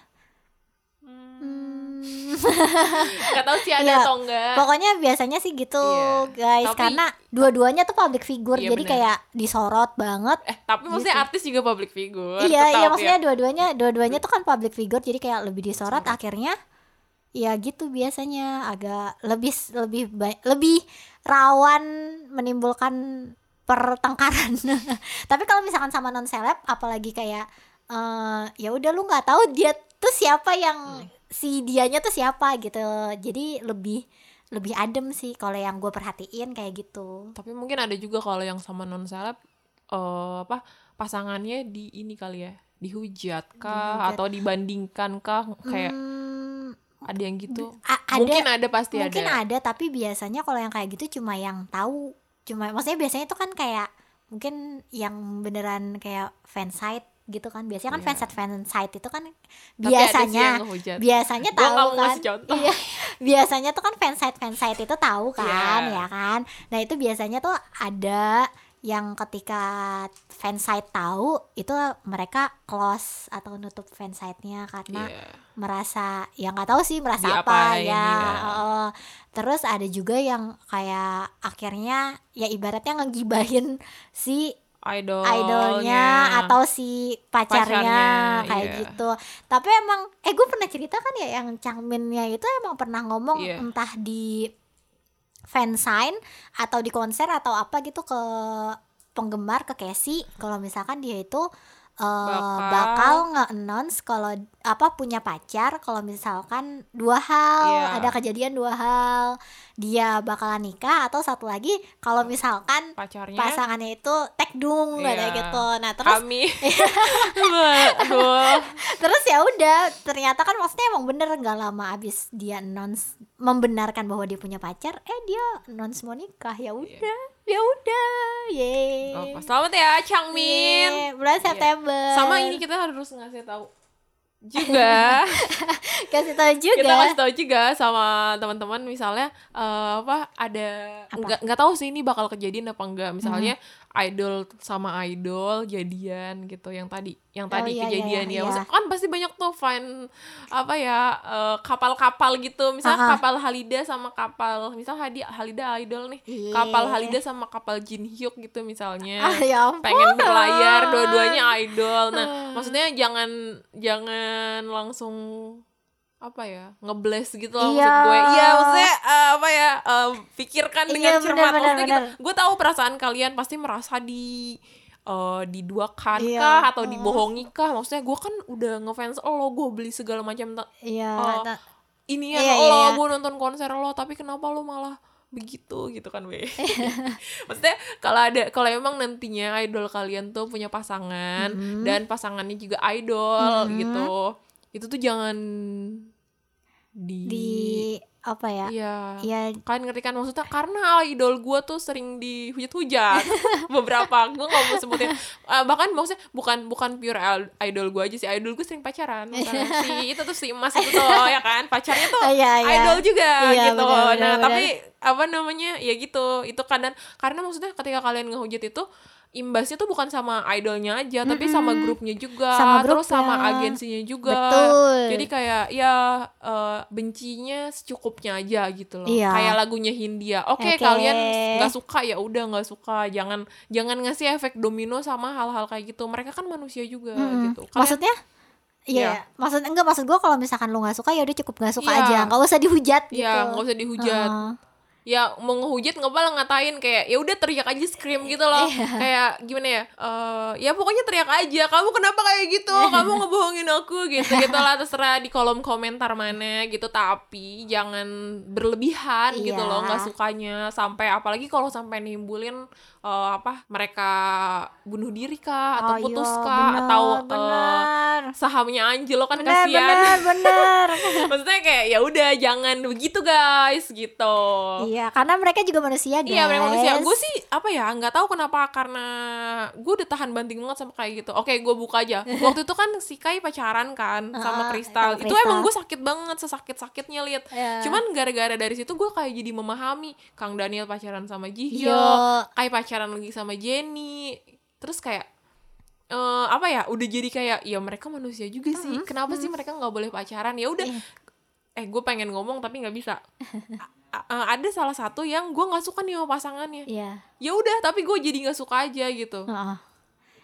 hmm. <laughs> Nggak tahu sih ada Iya. atau enggak Pokoknya biasanya sih gitu Iya. guys Tapi- Karena dua-duanya tuh public figure Iya, Jadi bener. kayak disorot banget eh tapi maksudnya Gitu. artis juga public figure Iya iya ya. maksudnya dua-duanya Dua-duanya tuh kan public figure Jadi kayak lebih disorot Akhirnya Ya gitu biasanya Agak lebih lebih lebih rawan menimbulkan pertengkaran <laughs> Tapi kalau misalkan sama non seleb Apalagi kayak eh ya udah lu nggak tahu dia tuh siapa yang Hmm. si dianya tuh siapa gitu. Jadi lebih lebih adem sih kalau yang gue perhatiin kayak gitu. Tapi mungkin ada juga kalau yang sama non seleb eh apa pasangannya di ini kali ya dihujat kah Dihujat. atau dibandingkan kah? Kayak Hmm, ada yang gitu? a- ada. Mungkin ada pasti mungkin ada. ada tapi biasanya kalau yang kayak gitu cuma yang tahu. Cuma maksudnya biasanya itu kan kayak mungkin yang beneran kayak fansite gitu kan biasanya kan Iya. fansite fansite itu kan biasanya yang biasanya <laughs> tahu kan. Iya. <laughs> biasanya tuh kan fansite fansite itu tahu kan Iya. ya kan nah itu biasanya tuh ada yang ketika fansite tahu itu mereka close atau nutup fansite-nya karena Iya. merasa ya nggak tahu sih merasa apa Diapain, ya iya. heeh. terus ada juga yang kayak akhirnya ya ibaratnya ngegibahin si idol idolnya atau si pacarnya, Pacarnya, kayak iya. gitu tapi emang eh gue pernah cerita kan ya yang Changminnya itu emang pernah ngomong Iya. entah di fansign atau di konser atau apa gitu ke penggemar ke Casey kalau misalkan dia itu eh, Bakal- bakal nge-announce kalau apa punya pacar kalau misalkan dua hal Iya. ada kejadian dua hal dia bakalan nikah atau satu lagi kalau misalkan pacarnya? pasangannya itu tekdung Iya. kayak gitu. Nah terus kami <laughs> <laughs> terus ya udah ternyata kan maksudnya emang bener nggak lama abis dia announce membenarkan bahwa dia punya pacar eh dia announce mau nikah ya udah ya udah ye Oh, selamat ya Changmin. Bulan September. Sama ini kita harus ngasih tahu juga. <laughs> Kasih tahu juga. Kita kasih tahu juga sama teman-teman misalnya eh, apa ada nggak nggak tahu sih ini bakal kejadian apa enggak misalnya Hmm. Idol sama idol jadian gitu yang tadi yang Oh, tadi iya, iya, kejadian ya. iya. Maksud- kan pasti banyak tuh fan apa ya eh, kapal-kapal gitu. Misalnya Ah, ah. kapal Halida sama kapal misal Hadi Halida idol nih. Iya. kapal Halida sama kapal Jin Hyuk gitu misalnya. Ah ya ampun. Pengen berlayar dua-duanya idol. Nah maksudnya jangan jangan langsung apa ya ngebles gitu loh Iya. maksud gue iya maksudnya eh, apa ya eh, pikirkan dengan Iya, cermat benar, maksudnya benar, gitu benar. gue tahu perasaan kalian pasti merasa di eh diduakan Iya. kah atau dibohongi kah maksudnya gue kan udah ngefans lo gue beli segala macam iya nah, ini ya Iya, lo iya. gue nonton konser lo tapi kenapa lo malah begitu gitu kan we <laughs> maksudnya kalau ada kalau emang nantinya idol kalian tuh punya pasangan Mhm. dan pasangannya juga idol Mhm. gitu itu tuh jangan di, di apa ya? Iya. Ya kalian ngerti kan? Maksudnya karena idol gue tuh sering dihujat-hujat <laughs> beberapa. Gue nggak mau sebutin. Eh, bahkan maksudnya bukan bukan pure idol gue aja sih. Idol gue sering pacaran. <laughs> Si itu tuh si emas itu tuh ya kan? Pacarnya tuh Iya, iya. idol juga Iya, gitu. benar, benar, nah benar. tapi apa namanya? Ya gitu. Itu kadang karena maksudnya ketika kalian ngehujat itu imbasnya tuh bukan sama idolnya aja tapi sama grupnya juga Sama terus sama agensinya juga Betul. jadi kayak ya eh, bencinya secukupnya aja gitu loh Iya. kayak lagunya Hindia oke Oke. kalian nggak suka ya udah nggak suka jangan jangan ngasih efek domino sama hal-hal kayak gitu mereka kan manusia juga Mm-mm. gitu Kalian- maksudnya Iya, Iya. maksud enggak maksud gue kalau misalkan lu nggak suka ya udah cukup nggak suka Iya. aja, nggak usah dihujat gitu. ya nggak usah dihujat Heeh. Ya mau ngehujat nggak malah ngatain kayak ya udah teriak aja scream gitu loh. Iya. kayak gimana ya Eh ya pokoknya teriak aja kamu kenapa kayak gitu? Kamu ngebohongin aku gitu gitu lah terserah di kolom komentar mana gitu. Tapi jangan berlebihan gitu Iya. loh nggak sukanya. Sampai apalagi kalau sampai nimbulin eh, apa mereka bunuh diri kah atau Oh, putus iya, kah bener, atau eh, bener. sahamnya Angelo kan bener kasihan bener bener <laughs> maksudnya kayak ya udah jangan begitu guys gitu iya karena mereka juga manusia guys Iya mereka manusia. Gue sih apa ya nggak tahu kenapa karena gue udah tahan banting banget sama kayak gitu. Oke gue buka aja. <laughs> Waktu itu kan si Kai pacaran kan sama Heeh, Kristal. sama Itu Kristal. emang gue sakit banget sesakit sakitnya lihat. Iya. Cuman gara-gara dari situ gue kayak jadi memahami Kang Daniel pacaran sama Jihyo, Yo. Kai pacaran lagi sama Jenny. Terus kayak eh apa ya udah jadi kayak ya mereka manusia juga sih. Kenapa sih mereka nggak boleh pacaran? Ya udah. Iya. eh gue pengen ngomong tapi nggak bisa. A- a- ada salah satu yang gue nggak suka nih sama pasangannya. Iya. Ya udah tapi gue jadi nggak suka aja gitu. Heeh.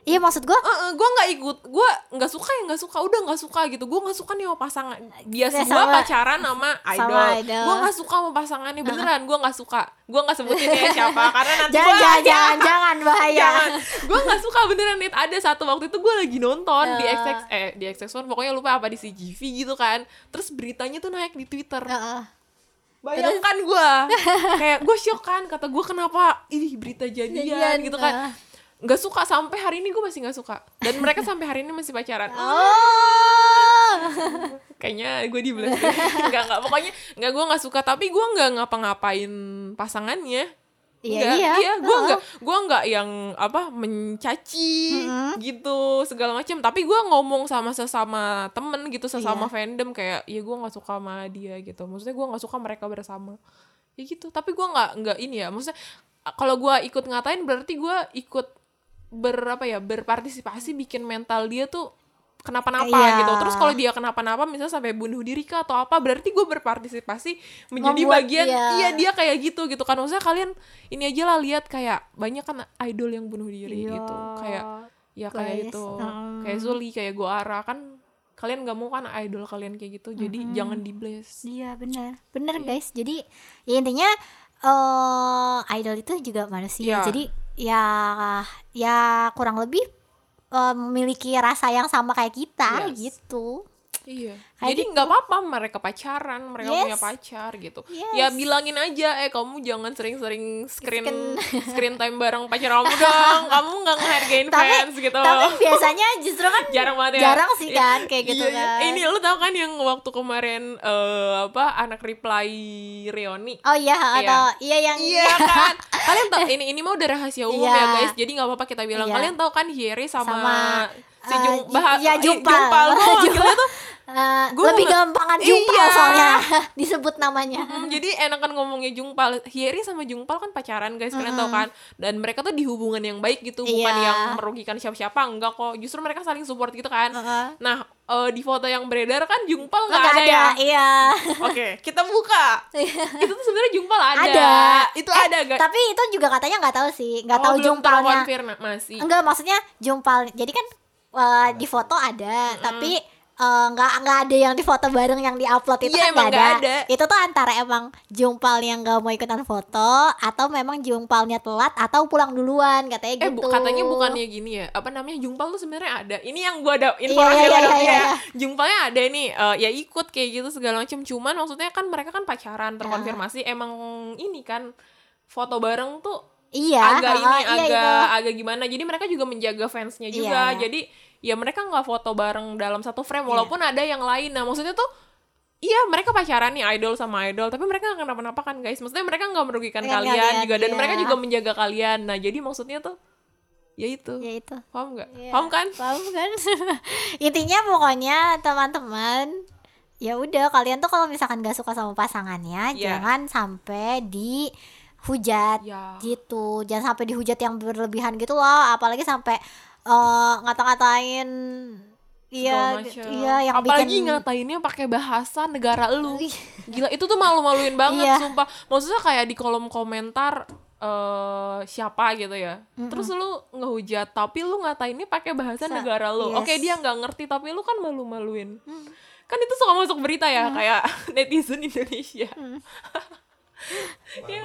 Iya maksud gue uh, gue nggak ikut. Gue nggak suka ya nggak suka. Udah nggak suka gitu. Gue nggak suka nih sama pasangan. Ya, biasa gue sama- pacaran sama idol, idol. gue nggak suka sama pasangannya beneran gue nggak suka. Gue nggak sebutin ya siapa <laughs> karena nanti jangan gua- jangan jangan jangan bahaya. Jangan. Gue nggak suka beneran. Nih ada satu waktu itu gue lagi nonton di Ya. XX eh di XX1 pokoknya lupa apa di CGV gitu kan. Terus beritanya tuh naik di Twitter. Heeh. bayangkan gue <laughs> kayak gue shock kan. Kata gue kenapa ini berita jadian Jadian, gitu kan. ah. Nggak suka sampai hari ini gue masih nggak suka. Dan mereka sampai hari ini masih pacaran. Oh. Kayaknya gue di <laughs> nggak nggak pokoknya nggak gue nggak suka. Tapi gue nggak ngapa-ngapain pasangannya. Iya, Nggak, iya. iya gue nggak gue nggak yang apa mencaci gitu segala macam tapi gue ngomong sama sesama temen gitu sesama Iya. fandom kayak ya gue nggak suka sama dia gitu. Maksudnya gue nggak suka mereka bersama. Ya gitu. Tapi gue nggak nggak ini ya. Maksudnya kalau gue ikut ngatain berarti gue ikut berapa ya berpartisipasi bikin mental dia tuh kenapa-napa Iya. gitu. Terus kalau dia kenapa-napa misalnya sampai bunuh diri kah atau apa berarti gue berpartisipasi menjadi Membuat bagian dia- iya dia kayak gitu gitu kan. Maksudnya kalian ini aja lah lihat kayak banyak kan idol yang bunuh diri Iya, gitu. Kayak ya kayak itu. Mm. kayak Zuli kayak Goara kan kalian nggak mau kan idol kalian kayak gitu. Jadi jangan di bless Iya benar, benar guys. Jadi ya intinya eh idol itu juga manusia. Iya. Jadi ya ya kurang lebih eh, memiliki rasa yang sama kayak kita Yes. gitu. Iya. Kayak Jadi nggak apa-apa mereka pacaran, mereka Yes. punya pacar gitu. Yes. Ya bilangin aja, eh kamu jangan sering-sering screen <laughs> Screen. time bareng pacar kamu dong. Kamu nggak ngehargain Tapi fans gitu. tapi biasanya justru kan jarang banget ya. jarang sih kan kayak gitu Iya, iya. kan. Ini lu tau kan yang waktu kemarin eh, apa anak reply Rioni. Oh iya atau iya yang Iya <laughs> kan. Kalian tahu ini ini mah udah rahasia umum Iya. ya guys. Jadi nggak apa-apa kita bilang. Iya. Kalian tahu kan Hieri sama, Sama, si eh, Jung, bah, iya, eh, Jumpal. Jumpal. Manggilnya <laughs> tuh Eh, Gua lebih gampangan jumpal Iya. soalnya <laughs> disebut namanya. Hmm, jadi enakan ngomongnya Jungpal. Hieri sama Jungpal kan pacaran guys, kalian tahu kan? Dan mereka tuh di hubungan yang baik gitu, bukan Iya. yang merugikan siapa-siapa, enggak kok. Justru mereka saling support gitu kan. Heeh. Nah, eh, di foto yang beredar kan Jungpal nggak Nggak ada, ya. iya. Oke, kita buka. <laughs> itu tuh sebenarnya Jungpal ada. Ada. Itu Eh, ada, guys. Tapi itu juga katanya nggak tahu sih, nggak Oh, tahu jumpalnya. terkonfirmasi. Enggak, maksudnya jumpal. Jadi kan eh, di foto ada, tapi eh, nggak nggak ada yang di foto bareng yang diupload itu Iya, kan nggak ada. ada. Itu tuh antara emang jumpal yang nggak mau ikutan foto atau memang jumpalnya telat atau pulang duluan katanya Eh, gitu. bu, katanya bukannya gini ya. Apa namanya? Jungpal tuh sebenarnya ada. Ini yang gua ada Iya, informasi iya, yang iya, gua dapet iya, ya. iya. Jungpalnya ada nih. eh, ya ikut kayak gitu segala macam. Cuman maksudnya kan mereka kan pacaran terkonfirmasi emang ini kan foto bareng tuh Iya, agak ini iya, agak itu. agak gimana. Jadi mereka juga menjaga fansnya juga. Iya. Jadi ya mereka nggak foto bareng dalam satu frame walaupun ada yang lain. Nah, maksudnya tuh Iya mereka pacaran nih idol sama idol tapi mereka nggak kenapa-napa kan guys maksudnya mereka nggak merugikan Dengan kalian, juga dan iya. mereka juga menjaga kalian nah jadi maksudnya tuh ya itu Ya itu. paham nggak Iya. paham kan Paham kan? <laughs> Intinya pokoknya teman-teman ya udah kalian tuh kalau misalkan gak suka sama pasangannya Iya. jangan sampai dihujat ya. gitu. Jangan sampai dihujat yang berlebihan gitu loh, apalagi sampai eh, ngata-ngatain iya iya yang apalagi bikin ngatainnya pakai bahasa negara lu. Ih, gila itu tuh malu-maluin banget Iya. sumpah. Maksudnya kayak di kolom komentar eh siapa gitu ya. Terus lu ngehujat tapi lu ngatainnya pakai bahasa Sa- negara lu. Yes. oke dia nggak ngerti tapi lu kan malu-maluin. Kan itu suka masuk berita ya kayak <laughs> netizen Indonesia <laughs> Iya.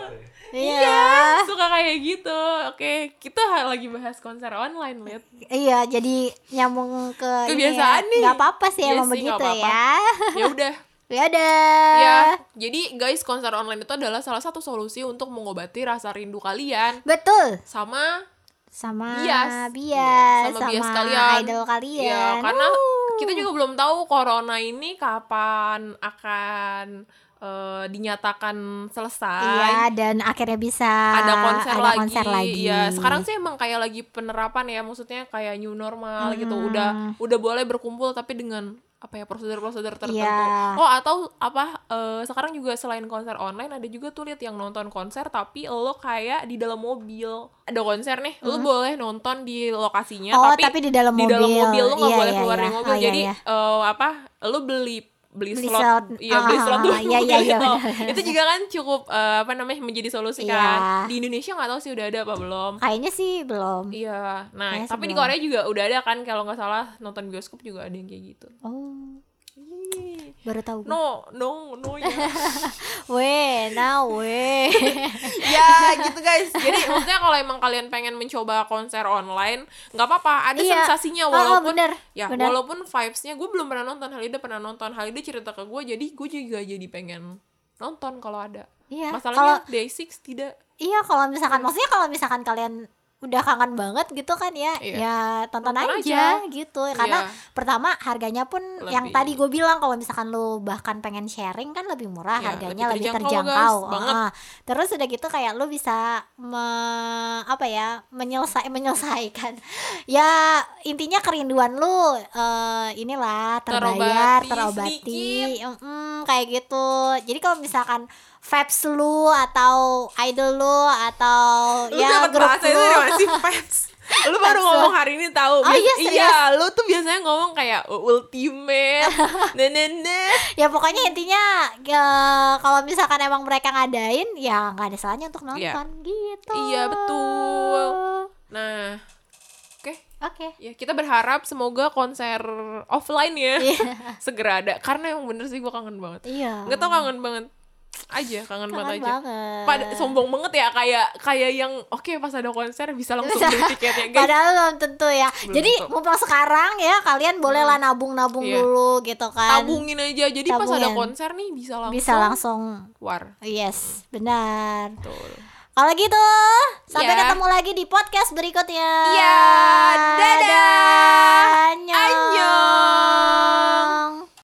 Iya. suka kayak gitu oke kita lagi bahas konser online lihat Iya, jadi nyambung ke ini Kebiasaan ya. nih. Nggak apa-apa sih Iya emang sih, begitu apa-apa. ya. ya udah <laughs> Ya udah. ya jadi guys konser online itu adalah salah satu solusi untuk mengobati rasa rindu kalian Betul. sama Sama bias bias, Iya, sama bias kalian idol kalian. ya karena Wuh. kita juga belum tahu corona ini kapan akan eh, dinyatakan selesai Iya, dan akhirnya bisa ada konser ada lagi. konser lagi. Iya, sekarang sih emang kayak lagi penerapan ya, maksudnya kayak new normal gitu. Hmm. Udah udah boleh berkumpul tapi dengan apa ya prosedur-prosedur tertentu. Iya. Oh, atau apa eh, sekarang juga selain konser online ada juga tuh lihat yang nonton konser tapi lo kayak di dalam mobil. Ada konser nih, lo boleh nonton di lokasinya Hmm. Oh, tapi, tapi di dalam di dalam mobil. mobil lo nggak Iya, boleh iya, keluar iya. dari mobil. Oh, iya, Jadi iya. eh, apa? Lo beli beli, Beli slot, slot. iya beli Ah, slot tuh iya, iya, iya, gitu. <laughs> benar. itu juga kan cukup eh, apa namanya menjadi solusi Iya. kan di Indonesia nggak tahu sih udah ada apa belum Kayaknya sih belum. iya nah Kayaknya tapi di. Korea juga udah ada kan kalau nggak salah nonton bioskop juga ada yang kayak gitu Oh, baru tahu gue. no no no ya Weh, nah weh. ya gitu guys jadi maksudnya kalau emang kalian pengen mencoba konser online nggak apa-apa ada Iya. sensasinya Oh, oh, walaupun bener, ya bener. walaupun vibesnya gue belum pernah nonton Halida pernah nonton Halida cerita ke gue jadi gue juga jadi pengen nonton kalau ada Iya. Masalahnya day six tidak iya kalau misalkan maksudnya kalau misalkan kalian udah kangen banget gitu kan ya Iya. ya tonton, Nonton aja, aja. gitu karena Iya. pertama harganya pun yang Lebih. tadi gue bilang kalau misalkan lu bahkan pengen sharing kan lebih murah Iya, harganya lebih lebih terjangkau, terjangkau, guys. Ah. terus udah gitu kayak lu bisa me- apa ya menyelesai menyelesaikan <laughs> ya intinya kerinduan lu eh, inilah terbayar Terobati terobati Mm-mm, kayak gitu jadi kalau misalkan vibes lu atau idol lu atau lu ya dapat grup bahasa itu lu. dari mana sih fans <laughs> lu baru ngomong hari ini tahu. Oh, iya, iya lu tuh biasanya ngomong kayak ultimate. <laughs> Nah nah nah. Ya pokoknya intinya ya, kalau misalkan emang mereka ngadain ya nggak ada salahnya untuk nonton Iya. gitu. Iya, betul. nah oke. Oke. Ya kita berharap semoga konser offline ya Iya. <laughs> segera ada. Karena emang bener sih gue kangen banget. Iya. Nggak tau kangen banget aja kangen, kangen banget aja. Banget. Pada sombong banget ya kayak kayak yang oke okay, pas ada konser bisa langsung beli <laughs> tiketnya guys. Padahal belum tentu ya. Belum Jadi tentu. mumpung sekarang ya kalian bolehlah hmm. nabung-nabung yeah. dulu gitu kan. Tabungin aja. Jadi Tabungin. pas ada konser nih bisa langsung bisa langsung war. Yes, benar. Betul. Kalau gitu, sampai yeah. ketemu lagi di podcast berikutnya. Iya, yeah, dadah. Dadah. Annyeong. Annyeong.